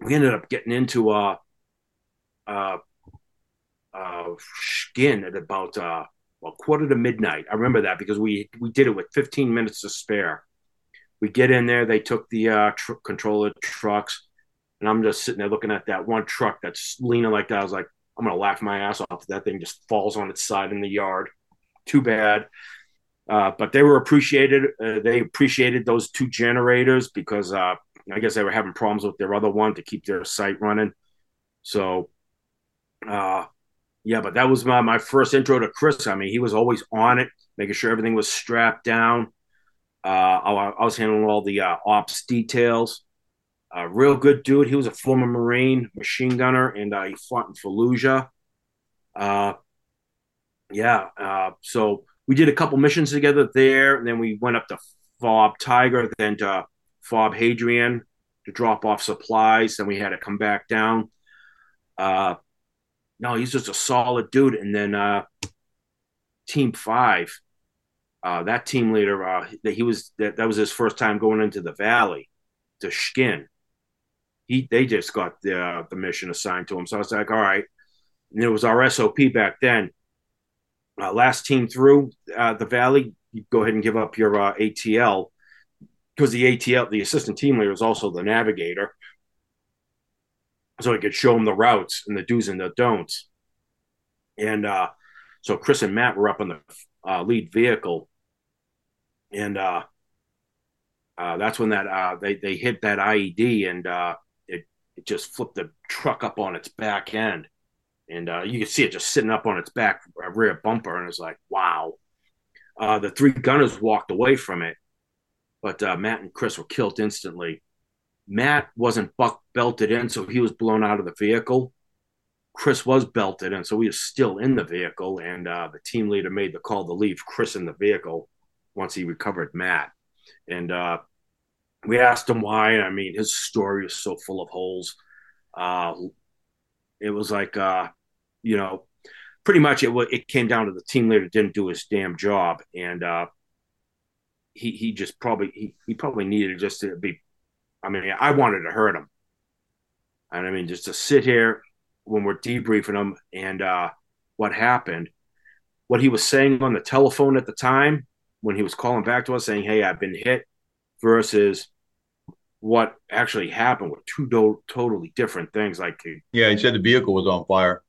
we ended up getting into uh, uh, uh, Shkin at about uh, well, quarter to midnight. I remember that because we we did it with 15 minutes to spare. We get in there. They took the uh, tr- control of trucks, and I'm just sitting there looking at that one truck that's leaning like that. I was like, I'm gonna laugh my ass off. if That thing just falls on its side in the yard. Too bad. Uh, but they were appreciated. Uh, they appreciated those two generators because uh, I guess they were having problems with their other one to keep their site running. So uh, yeah, but that was my, my first intro to Chris. I mean, he was always on it, making sure everything was strapped down. Uh, I, I, was handling all the uh, ops details. Uh, real good dude. He was a former Marine machine gunner, and uh, he fought in Fallujah. Uh, yeah, uh, so we did a couple missions together there, and then we went up to Fob Tiger, then to Fob Hadrian to drop off supplies. Then we had to come back down. Uh, no, he's just a solid dude. And then uh, Team Five, uh, that team leader, uh, that he was that, that was his first time going into the Valley to Shkin. He they just got the uh, the mission assigned to him, so I was like, all right. And it was our SOP back then. Uh, last team through uh, the Valley, you go ahead and give up your uh, ATL because the ATL, the assistant team leader, is also the navigator so I could show them the routes and the do's and the don'ts. And uh, so Chris and Matt were up on the uh, lead vehicle, and uh, uh that's when that uh, they they hit that IED and uh, it it just flipped the truck up on its back end, and you could see it just sitting up on its back rear bumper, and it's like wow. the three gunners walked away from it, but Matt and Chris were killed instantly Matt wasn't buck belted in, so he was blown out of the vehicle. Chris was belted in, so he was still in the vehicle, and uh, the team leader made the call to leave Chris in the vehicle once he recovered Matt. And uh, we asked him why. I mean, his story is so full of holes. Uh, it was like uh, you know, pretty much it it came down to the team leader didn't do his damn job, and uh, he he just probably he, he probably needed just to be. I mean, I wanted to hurt him, and I mean just to sit here when we're debriefing him and uh, what happened, what he was saying on the telephone at the time when he was calling back to us saying, "Hey, I've been hit," versus what actually happened were two do- totally different things. Like, yeah, he said the vehicle was on fire.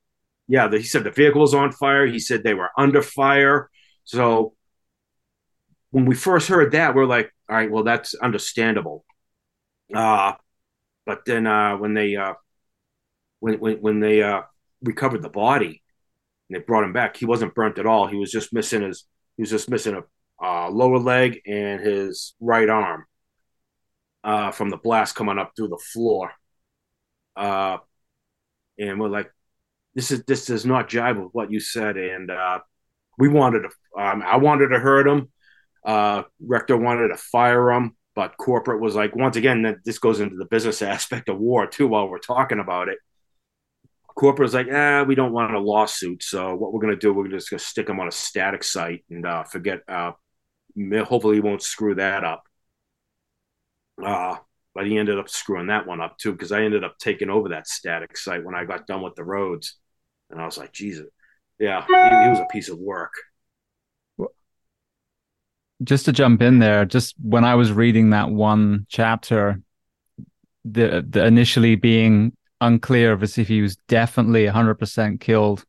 Yeah, the, he said the vehicle was on fire. He said they were under fire. So when we first heard that, we're like, all right, well, that's understandable. Uh, but then uh, when they uh, when when when they uh, recovered the body and they brought him back, he wasn't burnt at all. He was just missing his he was just missing a uh, lower leg and his right arm uh, from the blast coming up through the floor. Uh, and we're like, this is this does not jive with what you said, and uh, we wanted to. Um, I wanted to hurt him. Uh, Rector wanted to fire him, but corporate was like, once again, that this goes into the business aspect of war too. While we're talking about it, corporate was like, ah, we don't want a lawsuit. So what we're going to do, we're just going to stick him on a static site and uh, forget. Uh, hopefully, he won't screw that up. Uh, but he ended up screwing that one up too because I ended up taking over that static site when I got done with the roads, and I was like, Jesus, yeah, he, he was a piece of work. Just to jump in there, just when I was reading that one chapter, the the initially being unclear of as if he was definitely 100% killed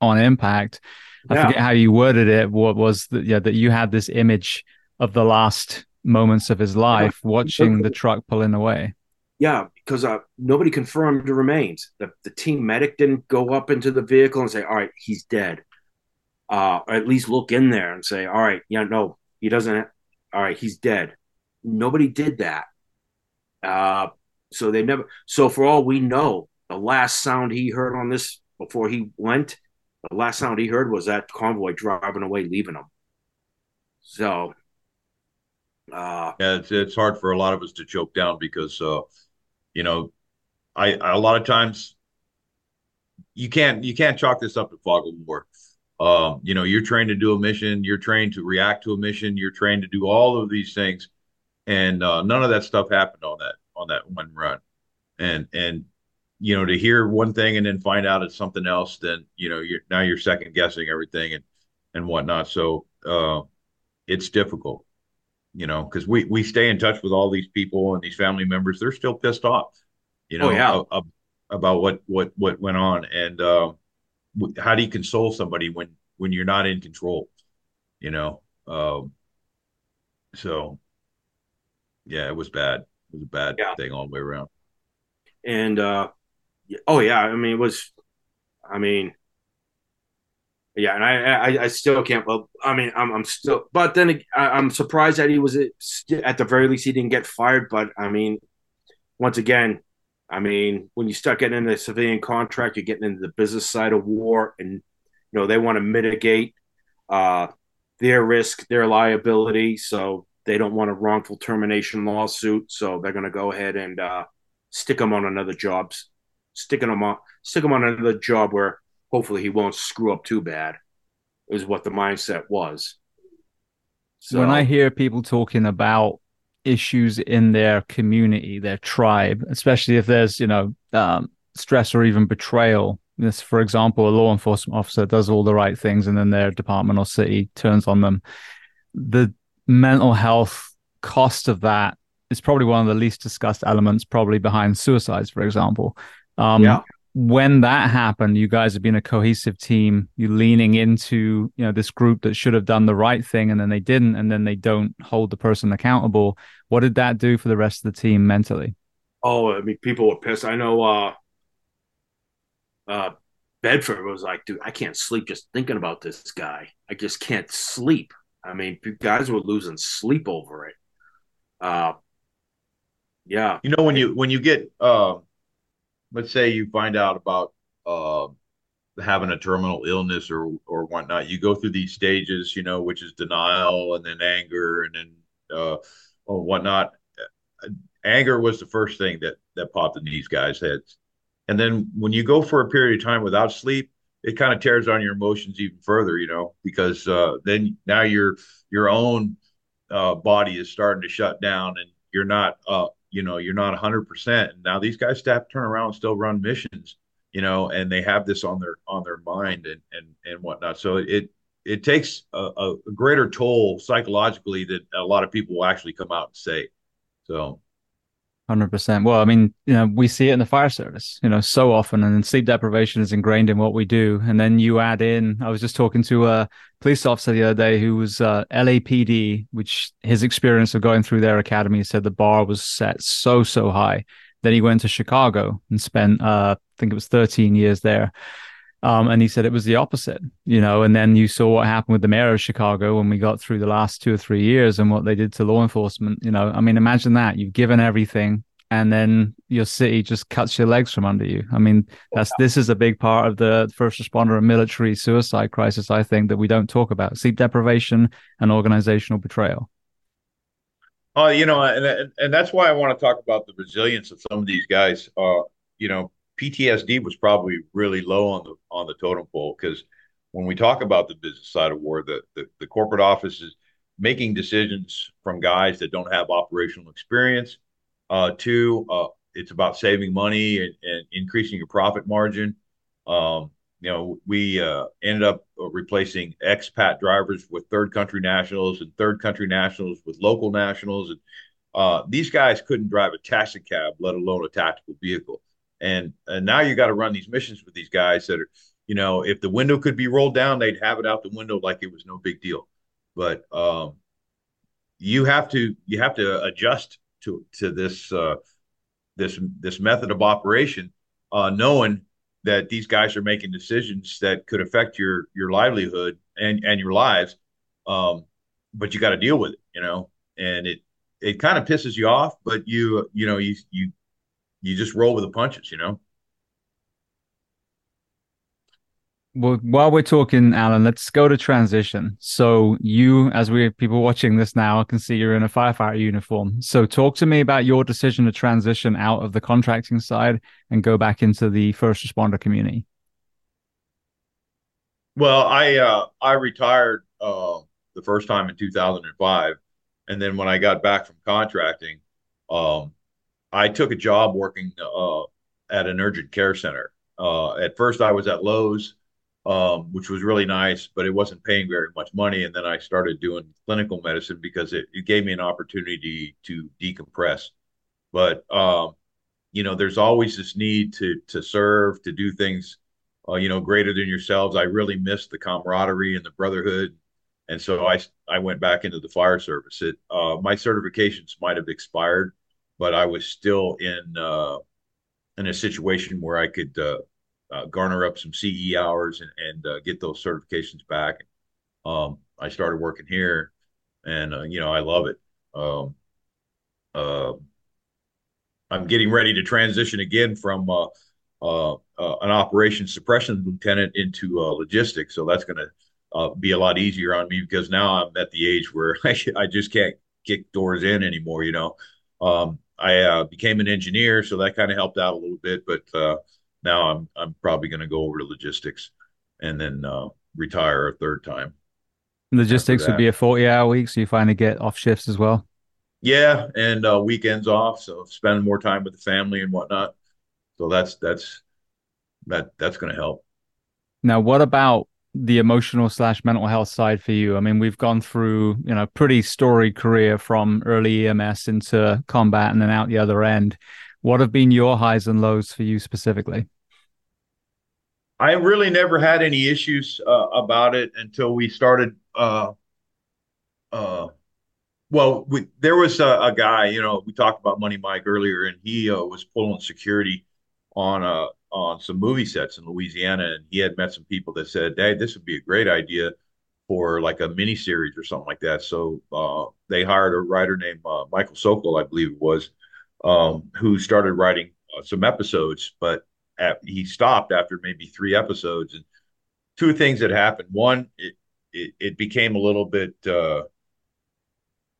on impact. I yeah. forget how you worded it. What was that? Yeah, that you had this image of the last moments of his life watching the truck pulling away. Yeah, because uh, nobody confirmed the remains. The, the team medic didn't go up into the vehicle and say, "All right, he's dead," uh, or at least look in there and say, "All right, yeah, no, he doesn't. All right, he's dead." Nobody did that. Uh, so they never. So for all we know, the last sound he heard on this before he went, the last sound he heard was that convoy driving away, leaving him. So, uh, yeah, it's, it's hard for a lot of us to choke down because, uh, you know, I, I a lot of times you can't you can't chalk this up to fog of war. Um, you know, you're trained to do a mission, you're trained to react to a mission, you're trained to do all of these things, and uh, none of that stuff happened on that on that one run. And and you know, to hear one thing and then find out it's something else, then you know, you're now you're second guessing everything and and whatnot. So uh, it's difficult, you know, because we we stay in touch with all these people and these family members. They're still pissed off, you know, oh, yeah. about what what what went on, and uh, how do you console somebody when when you're not in control, you know? Um, so yeah, it was bad. It was a bad yeah. thing all the way around. And uh, oh yeah, I mean it was. I mean, yeah, and I, I, I still can't. Well, I mean, I'm, I'm still, but then I, am surprised that he was at the very least he didn't get fired. But I mean, once again, I mean, when you start getting into a civilian contract, you're getting into the business side of war, and you know they want to mitigate uh, their risk, their liability. So they don't want a wrongful termination lawsuit, so they're going to go ahead and uh, stick them on another job, sticking him on, stick them on another job where hopefully he won't screw up too bad. Is what the mindset was. So, when I hear people talking about issues in their community, their tribe, especially if there's you know um, stress or even betrayal. This, for example, a law enforcement officer does all the right things, and then their department or city turns on them. The mental health cost of that is probably one of the least discussed elements, probably behind suicides, for example. Um, yeah. When that happened, you guys have been a cohesive team. You leaning into you know this group that should have done the right thing, and then they didn't, and then they don't hold the person accountable. What did that do for the rest of the team mentally? Oh, I mean, people were pissed. I know. uh uh Bedford was like, dude, I can't sleep just thinking about this guy. I just can't sleep. I mean, guys were losing sleep over it. Uh, yeah. You know, when you when you get, uh, let's say you find out about uh, having a terminal illness or or whatnot, you go through these stages, you know, which is denial and then anger and then uh, whatnot. Anger was the first thing that that popped in these guys' heads, and then when you go for a period of time without sleep, it kind of tears on your emotions even further, you know, because uh, then now your your own uh, body is starting to shut down, and you're not, uh, you know, you're not 100. percent now these guys to turn around and still run missions, you know, and they have this on their on their mind and and and whatnot. So it it takes a, a greater toll psychologically that a lot of people will actually come out and say. So Hundred percent. Well, I mean, you know, we see it in the fire service, you know, so often, and sleep deprivation is ingrained in what we do. And then you add in. I was just talking to a police officer the other day who was uh, LAPD, which his experience of going through their academy said the bar was set so so high. Then he went to Chicago and spent, uh, I think it was 13 years there. Um, and he said it was the opposite, you know. And then you saw what happened with the mayor of Chicago when we got through the last two or three years and what they did to law enforcement. You know, I mean, imagine that you've given everything, and then your city just cuts your legs from under you. I mean, that's this is a big part of the first responder and military suicide crisis. I think that we don't talk about sleep deprivation and organizational betrayal. Oh, uh, you know, and and that's why I want to talk about the resilience of some of these guys. Uh, you know, PTSD was probably really low on the on the totem pole because when we talk about the business side of war, the, the, the corporate office is making decisions from guys that don't have operational experience. Uh, two, uh, it's about saving money and, and, increasing your profit margin. Um, you know, we uh, ended up replacing expat drivers with third country nationals and third country nationals with local nationals. And uh, these guys couldn't drive a taxi cab, let alone a tactical vehicle. And, and now you got to run these missions with these guys that are, you know, if the window could be rolled down, they'd have it out the window like it was no big deal. But um, you have to you have to adjust to to this uh, this this method of operation, uh, knowing that these guys are making decisions that could affect your your livelihood and and your lives. Um, but you got to deal with it, you know, and it it kind of pisses you off, but you you know you you you just roll with the punches, you know. Well, while we're talking, Allan, let's go to transition. So you, as we people watching this now, I can see you're in a firefighter uniform. So talk to me about your decision to transition out of the contracting side and go back into the first responder community. Well, I uh, I retired uh, the first time in 2005, and then when I got back from contracting, um, I took a job working uh, at an urgent care center. Uh, at first, I was at Lowe's, um, which was really nice, but it wasn't paying very much money. And then I started doing clinical medicine because it, it gave me an opportunity to decompress. But um, you know, there's always this need to to serve, to do things, uh, you know, greater than yourselves. I really missed the camaraderie and the brotherhood, and so I I went back into the fire service. It uh, my certifications might have expired but I was still in uh, in a situation where I could uh, uh, garner up some CE hours and, and uh, get those certifications back. Um, I started working here, and uh, you know I love it. Um, uh, I'm getting ready to transition again from an operations suppression lieutenant into logistics, so that's going to be a lot easier on me because now I'm at the age where I, I just can't kick doors in anymore. You know, um, I uh, became an engineer, so that kind of helped out a little bit. But uh, now I'm I'm probably going to go over to logistics and then uh, retire a third time. Logistics would be a 40 hour week, so you finally get off shifts as well. Yeah, and uh, weekends off, so spend more time with the family and whatnot. So that's that's that that's going to help. Now, what about the emotional slash mental health side for you? I mean, we've gone through, you know, pretty storied career from early EMS into combat and then out the other end. What have been your highs and lows for you specifically? I really never had any issues uh, about it until we started. Uh, uh, well, we, there was a, a, guy, you know, we talked about Money Mike earlier, and he uh, was pulling security on a on some movie sets in Louisiana, and he had met some people that said, "Hey, this would be a great idea for like a mini series or something like that." So uh, they hired a writer named uh, Michael Sokol, I believe it was, um, who started writing uh, some episodes, but at, he stopped after maybe three episodes. And two things that happened: one, it it, it became a little bit uh,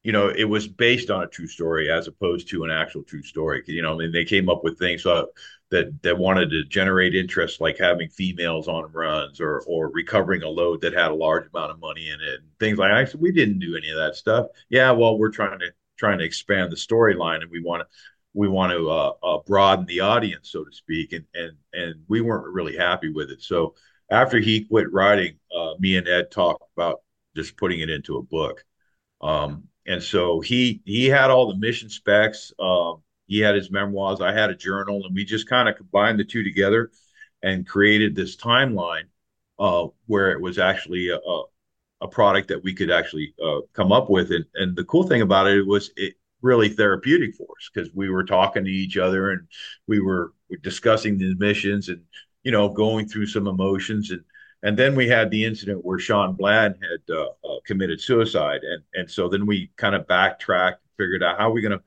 you know, it was based on a true story as opposed to an actual true story. You know, I mean, they came up with things. So that that wanted to generate interest, like having females on runs or or recovering a load that had a large amount of money in it, and things like. That. Said we didn't do any of that stuff. Yeah, well, we're trying to trying to expand the storyline, and we want to we want to uh, uh, broaden the audience, so to speak, and and and we weren't really happy with it. So after he quit writing, uh, me and Ed talked about just putting it into a book. Um, and so he he had all the mission specs. Um, he had his memoirs. I had a journal, and we just kind of combined the two together and created this timeline uh, where it was actually a, a, product that we could actually uh, come up with. And, and the cool thing about it was it really therapeutic for us because we were talking to each other and we were discussing the missions and you know going through some emotions and and then we had the incident where Sean Bland had uh, uh, committed suicide, and and so then we kind of backtracked, figured out how are we going to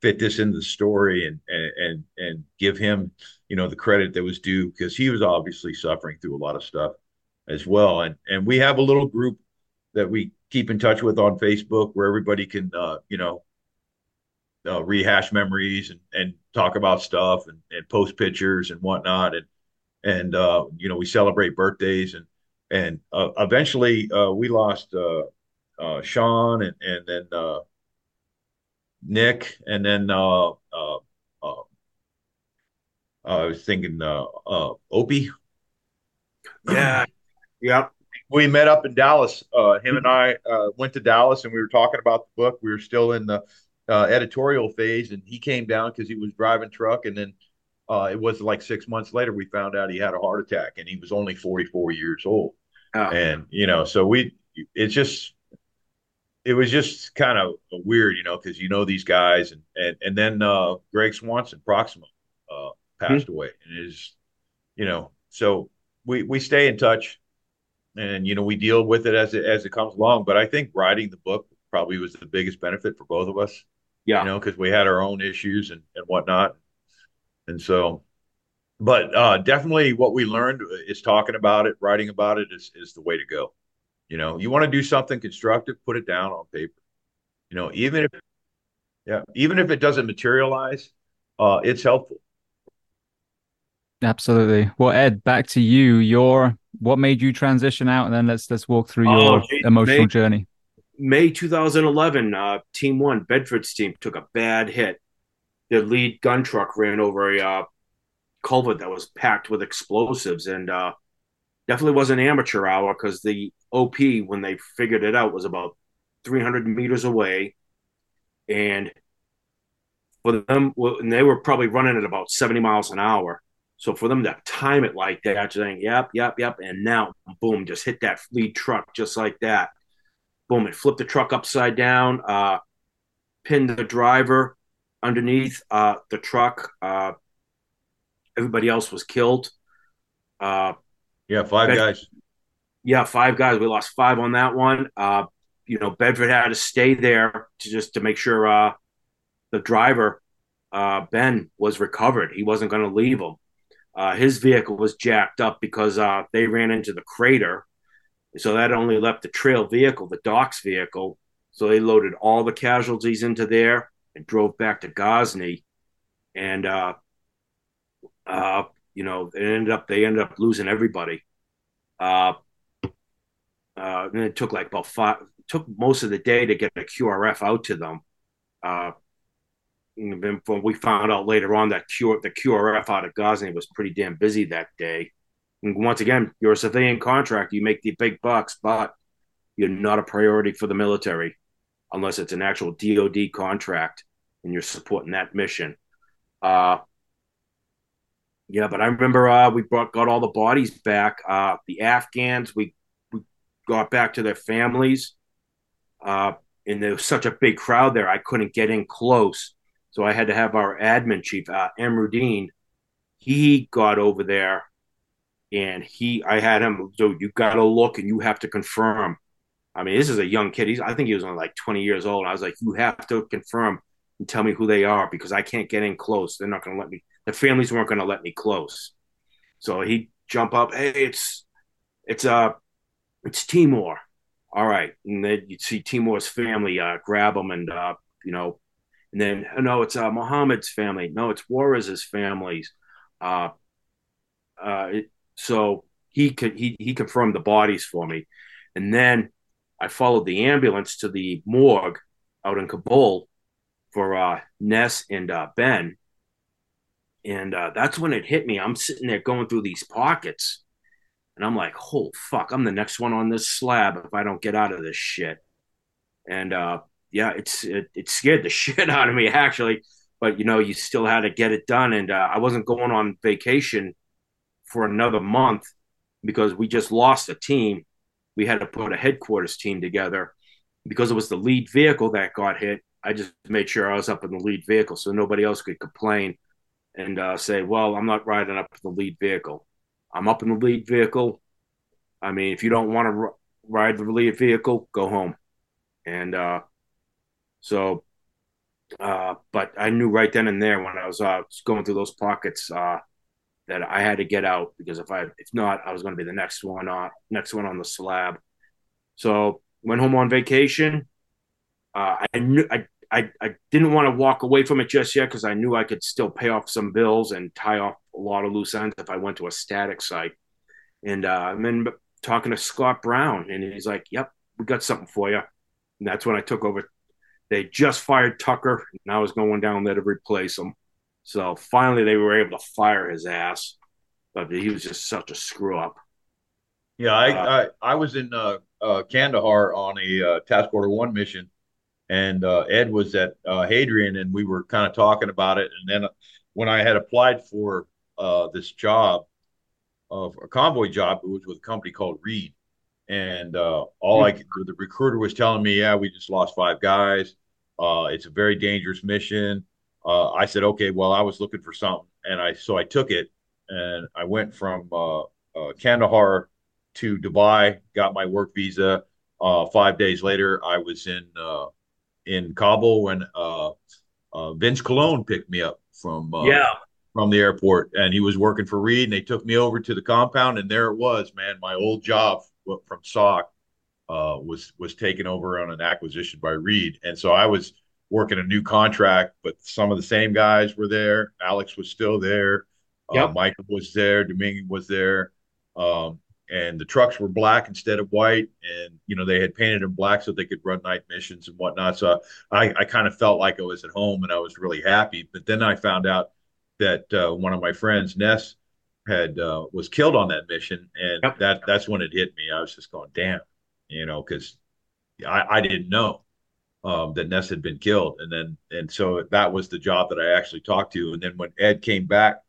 fit this into the story and and and give him you know the credit that was due because he was obviously suffering through a lot of stuff as well. And and we have a little group that we keep in touch with on facebook where everybody can uh, you know uh, rehash memories and and talk about stuff and, and post pictures and whatnot. And and uh, you know we celebrate birthdays and and uh, eventually uh, we lost uh, uh, Sean and and then uh, Nick, and then uh, uh, uh, I was thinking uh, uh, Opie. Yeah, yeah. We met up in Dallas. Uh, him and I uh, went to Dallas, and we were talking about the book. We were still in the uh, editorial phase, and he came down because he was driving truck, and then uh, it was like six months later we found out he had a heart attack, and he was only forty four years old. Oh. And you know, so we it's just it was just kind of weird, you know, because you know these guys, and and and then uh, Greg Swanson, Proxima, uh, passed mm-hmm. away, and is, you know, so we we stay in touch, and you know we deal with it as it as it comes along. But I think writing the book probably was the biggest benefit for both of us. Yeah, you know, because we had our own issues and and whatnot, and so. But uh, definitely, what we learned is talking about it, writing about it is is the way to go. You know, you want to do something constructive, put it down on paper. You know, even if yeah, even if it doesn't materialize, uh, it's helpful. Absolutely. Well, Ed, back to you. Your what made you transition out, and then let's let's walk through your oh, emotional May, journey. May 2011, uh, Team One, Bedford's team took a bad hit. Their lead gun truck ran over a uh, culvert that was packed with explosives, and uh, definitely was an amateur hour because the OP, when they figured it out, was about 300 meters away. And for them, and they were probably running at about 70 miles an hour. So for them to time it like that, saying, yep, yep, yep. And now, boom, just hit that lead truck just like that. Boom, it flipped the truck upside down, uh, pinned the driver underneath uh, the truck. Uh, everybody else was killed. Uh, yeah, five guys. Yeah, five guys. We lost five on that one. Uh, you know, Bedford had to stay there to just to make sure uh, the driver uh, Ben was recovered. He wasn't going to leave him. Uh, his vehicle was jacked up because uh, they ran into the crater, so that only left the trail vehicle, the docs vehicle. So they loaded all the casualties into there and drove back to Ghazni, and uh, uh, you know, it ended up they ended up losing everybody. Uh, uh, and it took like about five, took most of the day to get a QRF out to them. Uh, and we found out later on that Q, the QRF out of Ghazni was pretty damn busy that day. And once again, you're a civilian contractor, you make the big bucks, but you're not a priority for the military unless it's an actual DoD contract and you're supporting that mission. Uh, yeah, but I remember uh, we brought got all the bodies back. Uh, the Afghans, we got back to their families, uh, and there was such a big crowd there. I couldn't get in close, so I had to have our admin chief, uh, Emrudine. He got over there, and he, I had him. So you got to look, and you have to confirm. I mean, this is a young kid. He's, I think he was only like 20 years old. I was like, you have to confirm and tell me who they are because I can't get in close. They're not going to let me the families weren't going to let me close. So he'd jump up, hey, it's it's uh it's Timor. All right, and then you'd see Timor's family uh, grab him, and uh, you know, and then oh, no, it's uh, Muhammad's family. No, it's Juarez's families. Uh, uh, so he could he he confirmed the bodies for me, and then I followed the ambulance to the morgue out in Kabul for uh, Ness and uh, Ben, and uh, that's when it hit me. I'm sitting there going through these pockets, and I'm like, "Oh fuck! I'm the next one on this slab if I don't get out of this shit." And uh, yeah, it's it, it scared the shit out of me actually, but you know, you still had to get it done, and uh, I wasn't going on vacation for another month because we just lost a team. We had to put a headquarters team together because it was the lead vehicle that got hit. I just made sure I was up in the lead vehicle so nobody else could complain and uh, say, "Well, I'm not riding up the lead vehicle. I'm up in the lead vehicle. I mean, if you don't want to r- ride the lead vehicle, go home." And uh, so, uh, but I knew right then and there when I was uh, going through those pockets uh, that I had to get out because if I if not, I was going to be the next one on next one on the slab. So went home on vacation. Uh, I knew I, I I didn't want to walk away from it just yet because I knew I could still pay off some bills and tie off a lot of loose ends if I went to a static site. And uh, I'm in talking to Scott Brown, and he's like, "Yep, we got something for you." And that's when I took over. They just fired Tucker, and I was going down there to replace him. So finally, they were able to fire his ass, but he was just such a screw up. Yeah, I uh, I, I, was in uh, uh, Kandahar on a uh, task order one mission, and uh, Ed was at uh, Hadrian, and we were kind of talking about it. And then when I had applied for this job, of a convoy job, it was with a company called Reed, and all mm-hmm. I could, do the recruiter was telling me, yeah, we just lost five guys. it's a very dangerous mission uh, I said, okay, well, I was looking for something, and I so I took it, and I went from uh, uh, Kandahar to Dubai, got my work visa. Uh, five days later, I was in uh, in Kabul when uh, Vince Colon picked me up from yeah from the airport, and he was working for Reed, and they took me over to the compound, and there it was, man, my old job from SOC was was taken over on an acquisition by Reed, and so I was working a new contract, but some of the same guys were there. Alex was still there. Uh, yep. Uh, Michael was there. Domingue was there. Um, and the trucks were black instead of white. And, you know, they had painted them black so they could run night missions and whatnot. So I, I kind of felt like I was at home and I was really happy. But then I found out that uh, one of my friends, Ness, had uh, was killed on that mission. And yep. that that's when it hit me. I was just going, damn, you know, because I, I didn't know um, that Ness had been killed, and then and so that was the job that I actually talked to. And then when Ed came back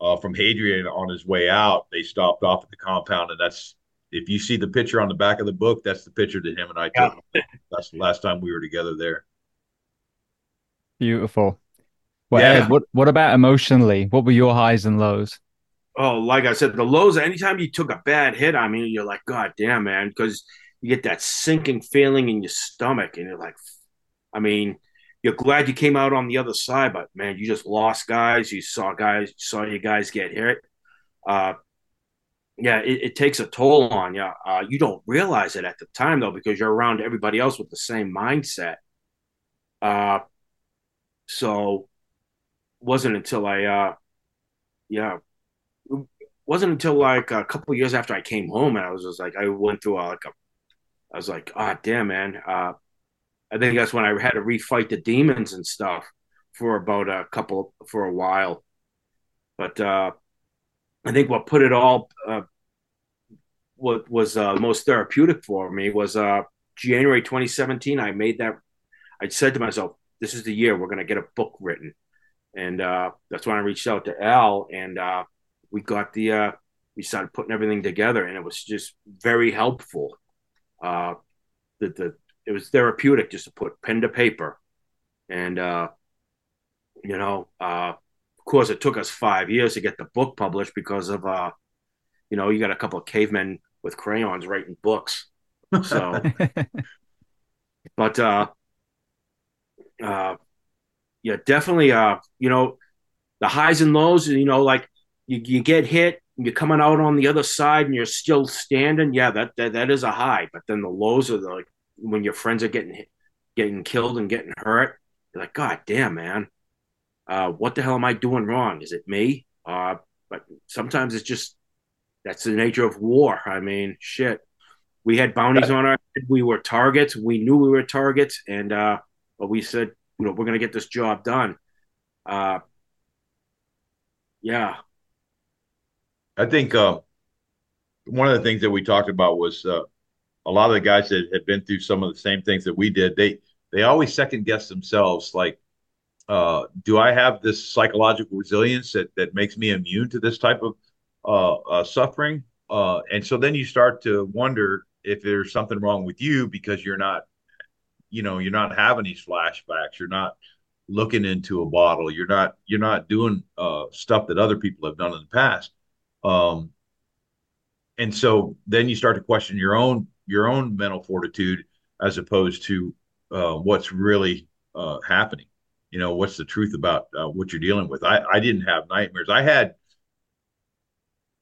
uh, from Hadrian on his way out, they stopped off at the compound, and that's if you see the picture on the back of the book, that's the picture that him and I took. Yeah. That's the last time we were together there. Beautiful. Well, yeah. Ed, what what about emotionally? What were your highs and lows? Oh, like I said, the lows. Anytime you took a bad hit, I mean, you're like, God damn, man, because you get that sinking feeling in your stomach, and you're like, I mean, you're glad you came out on the other side, but man, you just lost guys. You saw guys, saw your guys get hit. Uh, yeah, it, it, takes a toll on you. Uh, you don't realize it at the time though, because you're around everybody else with the same mindset. Uh, so wasn't until I, uh, yeah, wasn't until like a couple years after I came home and I was just like, I went through a, like a I was like, ah, oh, damn, man. Uh, I think that's when I had to refight the demons and stuff for about a couple for a while. But uh, I think what put it all, uh, what was uh, most therapeutic for me was uh, January 2017. I made that. I said to myself, "This is the year we're going to get a book written," and uh, that's when I reached out to Al, and uh, we got the. Uh, we started putting everything together, and it was just very helpful uh, the, the it was therapeutic just to put pen to paper, and uh, you know, uh, of course, it took us five years to get the book published because of uh, you know, you got a couple of cavemen with crayons writing books, so. but uh, uh, yeah, definitely. Uh, you know, the highs and lows. You know, like you, you get hit, you're coming out on the other side and you're still standing, yeah, that that, that is a high. But then the lows are the, like when your friends are getting getting killed and getting hurt. You're like, God damn, man, uh, what the hell am I doing wrong? Is it me? Uh, but sometimes it's just that's the nature of war. I mean, shit. We had bounties on our head. We were targets. We knew we were targets, and uh, but we said, you know, we're going to get this job done. Uh, yeah. I think uh, one of the things that we talked about was uh, a lot of the guys that had been through some of the same things that we did. They they always second guess themselves, like, uh, do I have this psychological resilience that that makes me immune to this type of uh, uh, suffering? Uh, and so then you start to wonder if there's something wrong with you because you're not, you know, you're not having these flashbacks. You're not looking into a bottle. You're not you're not doing uh, stuff that other people have done in the past. Um, and so then you start to question your own your own mental fortitude as opposed to uh, what's really uh, happening. You know, what's the truth about uh, what you're dealing with? I, I didn't have nightmares. I had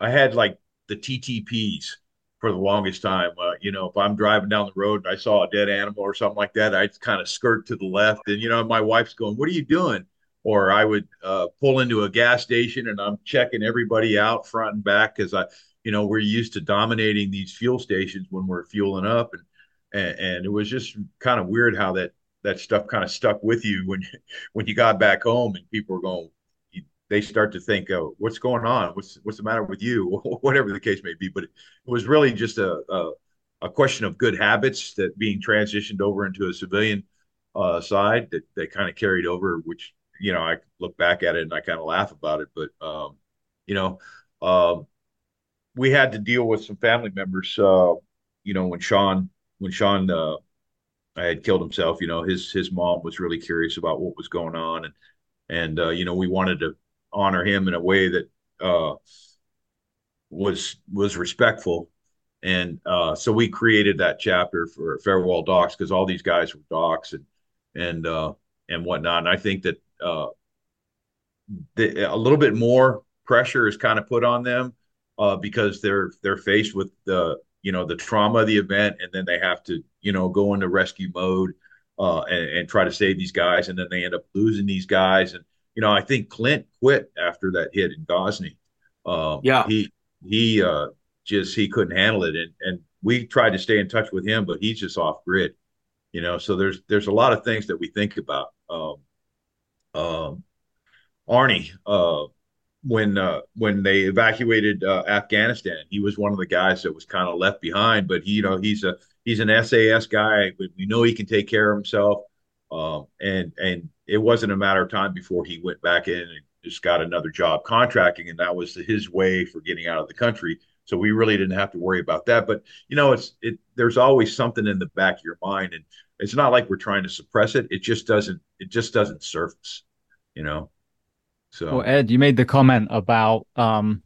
I had like the TTPs for the longest time. Uh, you know, if I'm driving down the road and I saw a dead animal or something like that, I'd kind of skirt to the left, and you know, my wife's going, "What are you doing?" Or I would uh, pull into a gas station and I'm checking everybody out front and back because I, you know, we're used to dominating these fuel stations when we're fueling up, and and, and it was just kind of weird how that that stuff kind of stuck with you when when you got back home and people were going they start to think, oh, what's going on? What's what's the matter with you? Whatever the case may be. But it, was really just a, a, a question of good habits that being transitioned over into a civilian uh, side that that kind of carried over, which you know I look back at it and I kind of laugh about it. But um, you know, um, we had to deal with some family members. Uh, you know, when Sean when Sean uh, had killed himself, you know, his his mom was really curious about what was going on and and uh, you know we wanted to honor him in a way that uh, was was respectful. And uh, so we created that chapter for Farewell Docs because all these guys were docs and and uh, and whatnot. And I think that uh, the, a little bit more pressure is kind of put on them uh, because they're they're faced with the you know the trauma of the event, and then they have to you know go into rescue mode uh, and, and try to save these guys, and then they end up losing these guys, and you know, I think Clint quit after that hit in Ghazni. Um, yeah, he he uh, just he couldn't handle it, and and we tried to stay in touch with him, but he's just off grid. You know, so there's there's a lot of things that we think about. Um, um, Arnie, uh, when uh, when they evacuated uh, Afghanistan, he was one of the guys that was kind of left behind. But he, you know, he's a he's an SAS guy. We know he can take care of himself. Um, and and it wasn't a matter of time before he went back in and just got another job contracting, and that was his way for getting out of the country. So we really didn't have to worry about that. But you know, it's it. There's always something in the back of your mind, and it's not like we're trying to suppress it. It just doesn't. It just doesn't surface. You know. So. Well, Ed, you made the comment about um,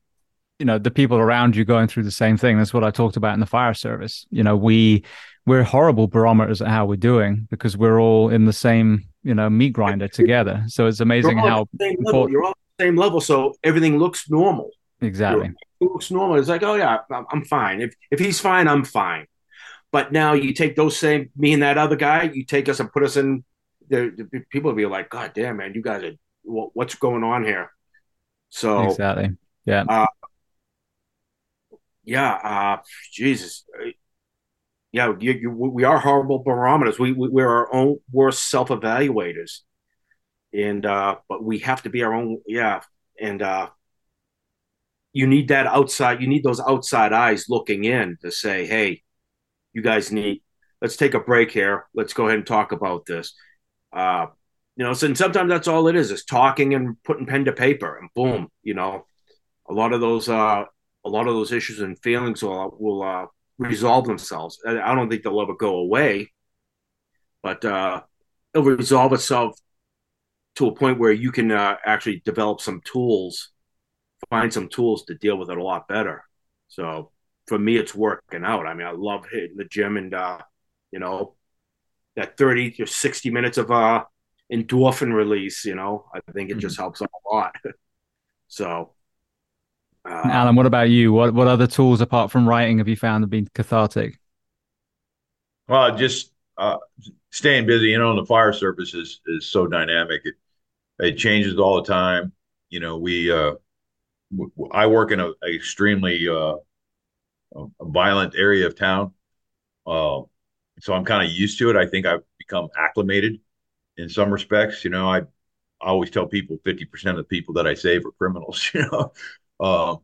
you know, the people around you going through the same thing. That's what I talked about in the fire service. You know, we we're horrible barometers at how we're doing because we're all in the same, you know, meat grinder together. So it's amazing how important... you're all on the same level, so everything looks normal. Exactly, it looks normal. It's like, oh yeah, I'm fine. If if he's fine, I'm fine. But now you take those same me and that other guy, you take us and put us in. The, the people will be like, God damn, man, you guys are what's going on here? So exactly, yeah. Uh, yeah, uh, Jesus, yeah, you, you, we are horrible barometers. We, we are our own worst self evaluators, and uh, but we have to be our own. Yeah, and uh, you need that outside. You need those outside eyes looking in to say, "Hey, you guys need. Let's take a break here. Let's go ahead and talk about this." Uh, you know, so, and sometimes that's all it is: is talking and putting pen to paper, and boom, you know, a lot of those, uh, a lot of those issues and feelings will will uh, resolve themselves. I don't think they'll ever go away, but uh, it'll resolve itself to a point where you can uh, actually develop some tools, find some tools to deal with it a lot better. So for me, it's working out. I mean, I love hitting the gym and, uh, you know, that 30 to 60 minutes of uh, endorphin release, you know, I think it mm-hmm. just helps a lot. so uh, Allan, what about you? What what other tools apart from writing have you found have been cathartic? Well, just uh, staying busy. You know, on the fire service is is so dynamic. It it changes all the time. You know, we uh, I work in a, a extremely uh, a violent area of town, uh, so I'm kind of used to it. I think I've become acclimated in some respects. You know, I, I always tell people 50% of the people that I save are criminals. You know, uh,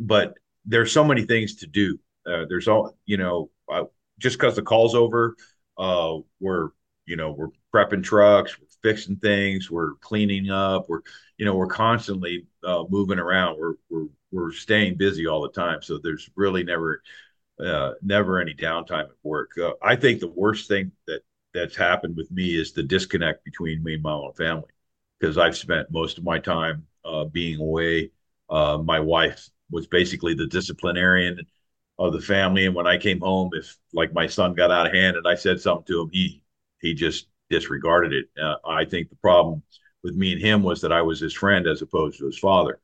but there's so many things to do. Uh, there's all you know, uh, just because the call's over, uh, we're you know we're prepping trucks, we're fixing things, we're cleaning up, we're you know we're constantly uh, moving around. We're we're we're staying busy all the time. So there's really never uh, never any downtime at work. Uh, I think the worst thing that that's happened with me is the disconnect between me and my own family because I've spent most of my time uh, being away. Uh, my wife was basically the disciplinarian of the family, and when I came home, if like my son got out of hand and I said something to him, he he just disregarded it. Uh, I think the problem with me and him was that I was his friend as opposed to his father,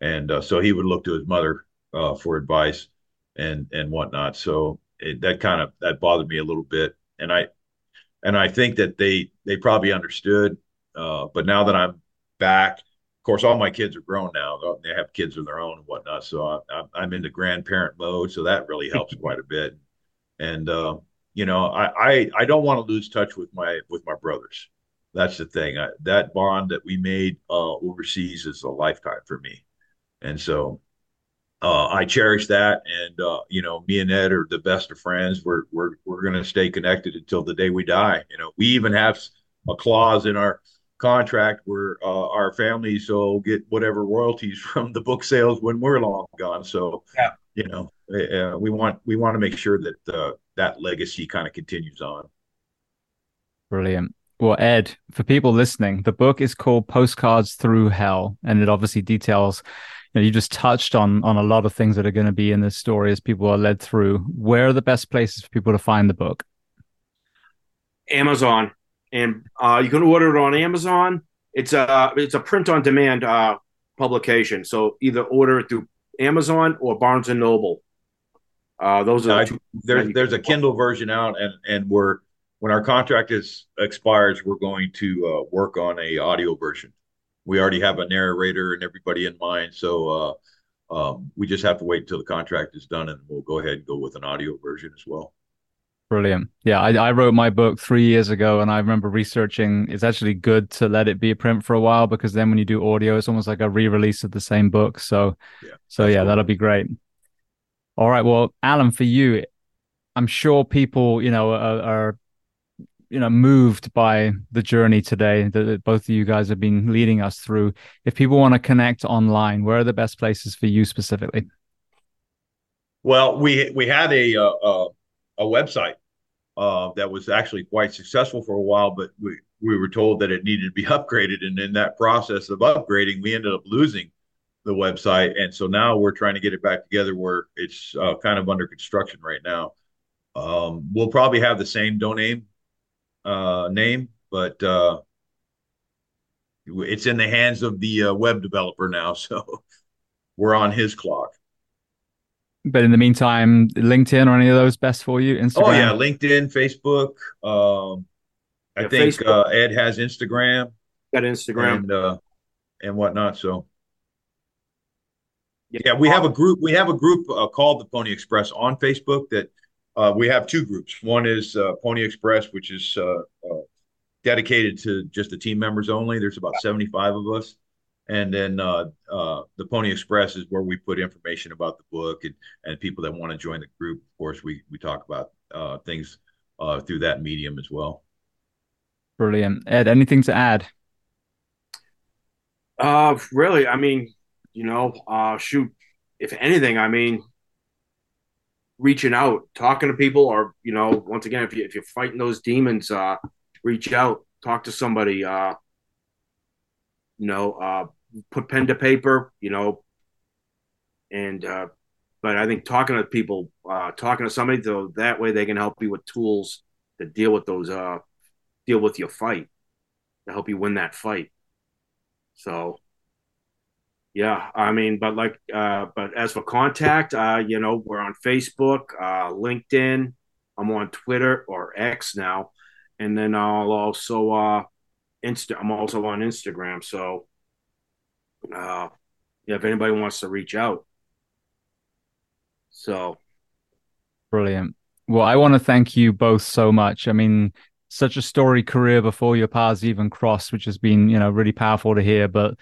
and uh, so he would look to his mother uh, for advice and and whatnot. So it, that kind of that bothered me a little bit, and I and I think that they they probably understood. Uh, but now that I'm back, of course, all my kids are grown now. They have kids of their own and whatnot. So I, I'm into grandparent mode. So that really helps quite a bit. And uh, you know, I, I I don't want to lose touch with my with my brothers. That's the thing. I, that bond that we made uh, overseas is a lifetime for me. And so uh, I cherish that, and uh, you know, me and Ed are the best of friends. We're we're we're going to stay connected until the day we die. You know, we even have a clause in our contract where uh, our families will get whatever royalties from the book sales when we're long gone. So, yeah. you know, uh, we want we want to make sure that uh, that legacy kind of continues on. Brilliant. Well, Ed, for people listening, the book is called Postcards Through Hell, and it obviously details you, know, you just touched on on a lot of things that are going to be in this story as people are led through. Where are the best places for people to find the book? Amazon, and uh, you can order it on Amazon. It's a it's a print on demand uh, publication, so either order it through Amazon or Barnes and Noble. Uh, those are the there's there's a Kindle version out, and and we're when our contract is expires, we're going to uh, work on a audio version we already have a narrator and everybody in mind. So uh, um, we just have to wait until the contract is done, and we'll go ahead and go with an audio version as well. Brilliant. Yeah, I, I, wrote my book three years ago, and I remember researching. It's actually good to let it be a print for a while because then when you do audio, it's almost like a re-release of the same book. So, yeah, so yeah, cool. that'll be great. All right. Well, Allan, for you, I'm sure people, you know, are, are you know moved by the journey today that both of you guys have been leading us through. If people want to connect online where are the best places for you specifically? Well we we had a uh, a, a website uh, that was actually quite successful for a while but we we were told that it needed to be upgraded. And in that process of upgrading we ended up losing the website. And so now we're trying to get it back together where it's uh, kind of under construction right now. Um, we'll probably have the same domain uh, name, but uh, it's in the hands of the uh, web developer now. So we're on his clock. But in the meantime, LinkedIn or any of those best for you? Instagram? Oh yeah, LinkedIn, Facebook. Um, I yeah, think uh, Ed has Instagram. Got Instagram and uh, and whatnot. So yeah, yeah we have a group. We have a group uh, called the Pony Express on Facebook that uh, we have two groups. One is uh, Pony Express, which is uh, uh dedicated to just the team members only. There's about 75 of us. And then uh, uh, the Pony Express is where we put information about the book and, and people that want to join the group. Of course, we, we talk about things through that medium as well. Brilliant. Ed, anything to add? Uh, really, I mean, you know, uh, shoot, if anything, I mean, reaching out, talking to people, or you know, once again, if you if you're fighting those demons, uh, reach out, talk to somebody. Uh, you know, uh, put pen to paper. You know, and uh, but I think talking to people, uh, talking to somebody, so that way they can help you with tools to deal with those, uh, deal with your fight, to help you win that fight. So yeah, I mean, but like, uh, but as for contact, uh, you know, we're on Facebook, uh, LinkedIn. I'm on Twitter or X now, and then I'll also uh, Insta. I'm also on Instagram. So, uh, yeah, if anybody wants to reach out. So brilliant. Well, I want to thank you both so much. I mean, such a story career before your paths even crossed, which has been, you know, really powerful to hear. But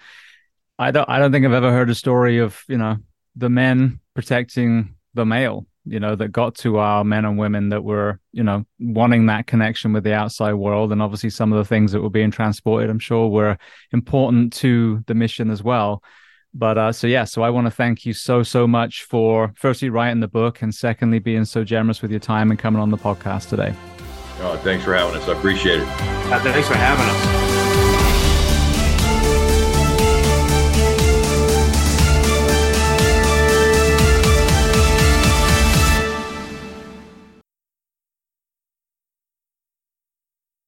I don't I don't think I've ever heard a story of, you know, the men protecting the mail, you know, that got to our men and women that were, you know, wanting that connection with the outside world. And obviously some of the things that were being transported, I'm sure, were important to the mission as well. But uh, so yeah, so I want to thank you so so much for firstly writing the book and secondly being so generous with your time and coming on the podcast today. Oh, thanks for having us. I appreciate it. Uh, thanks for having us.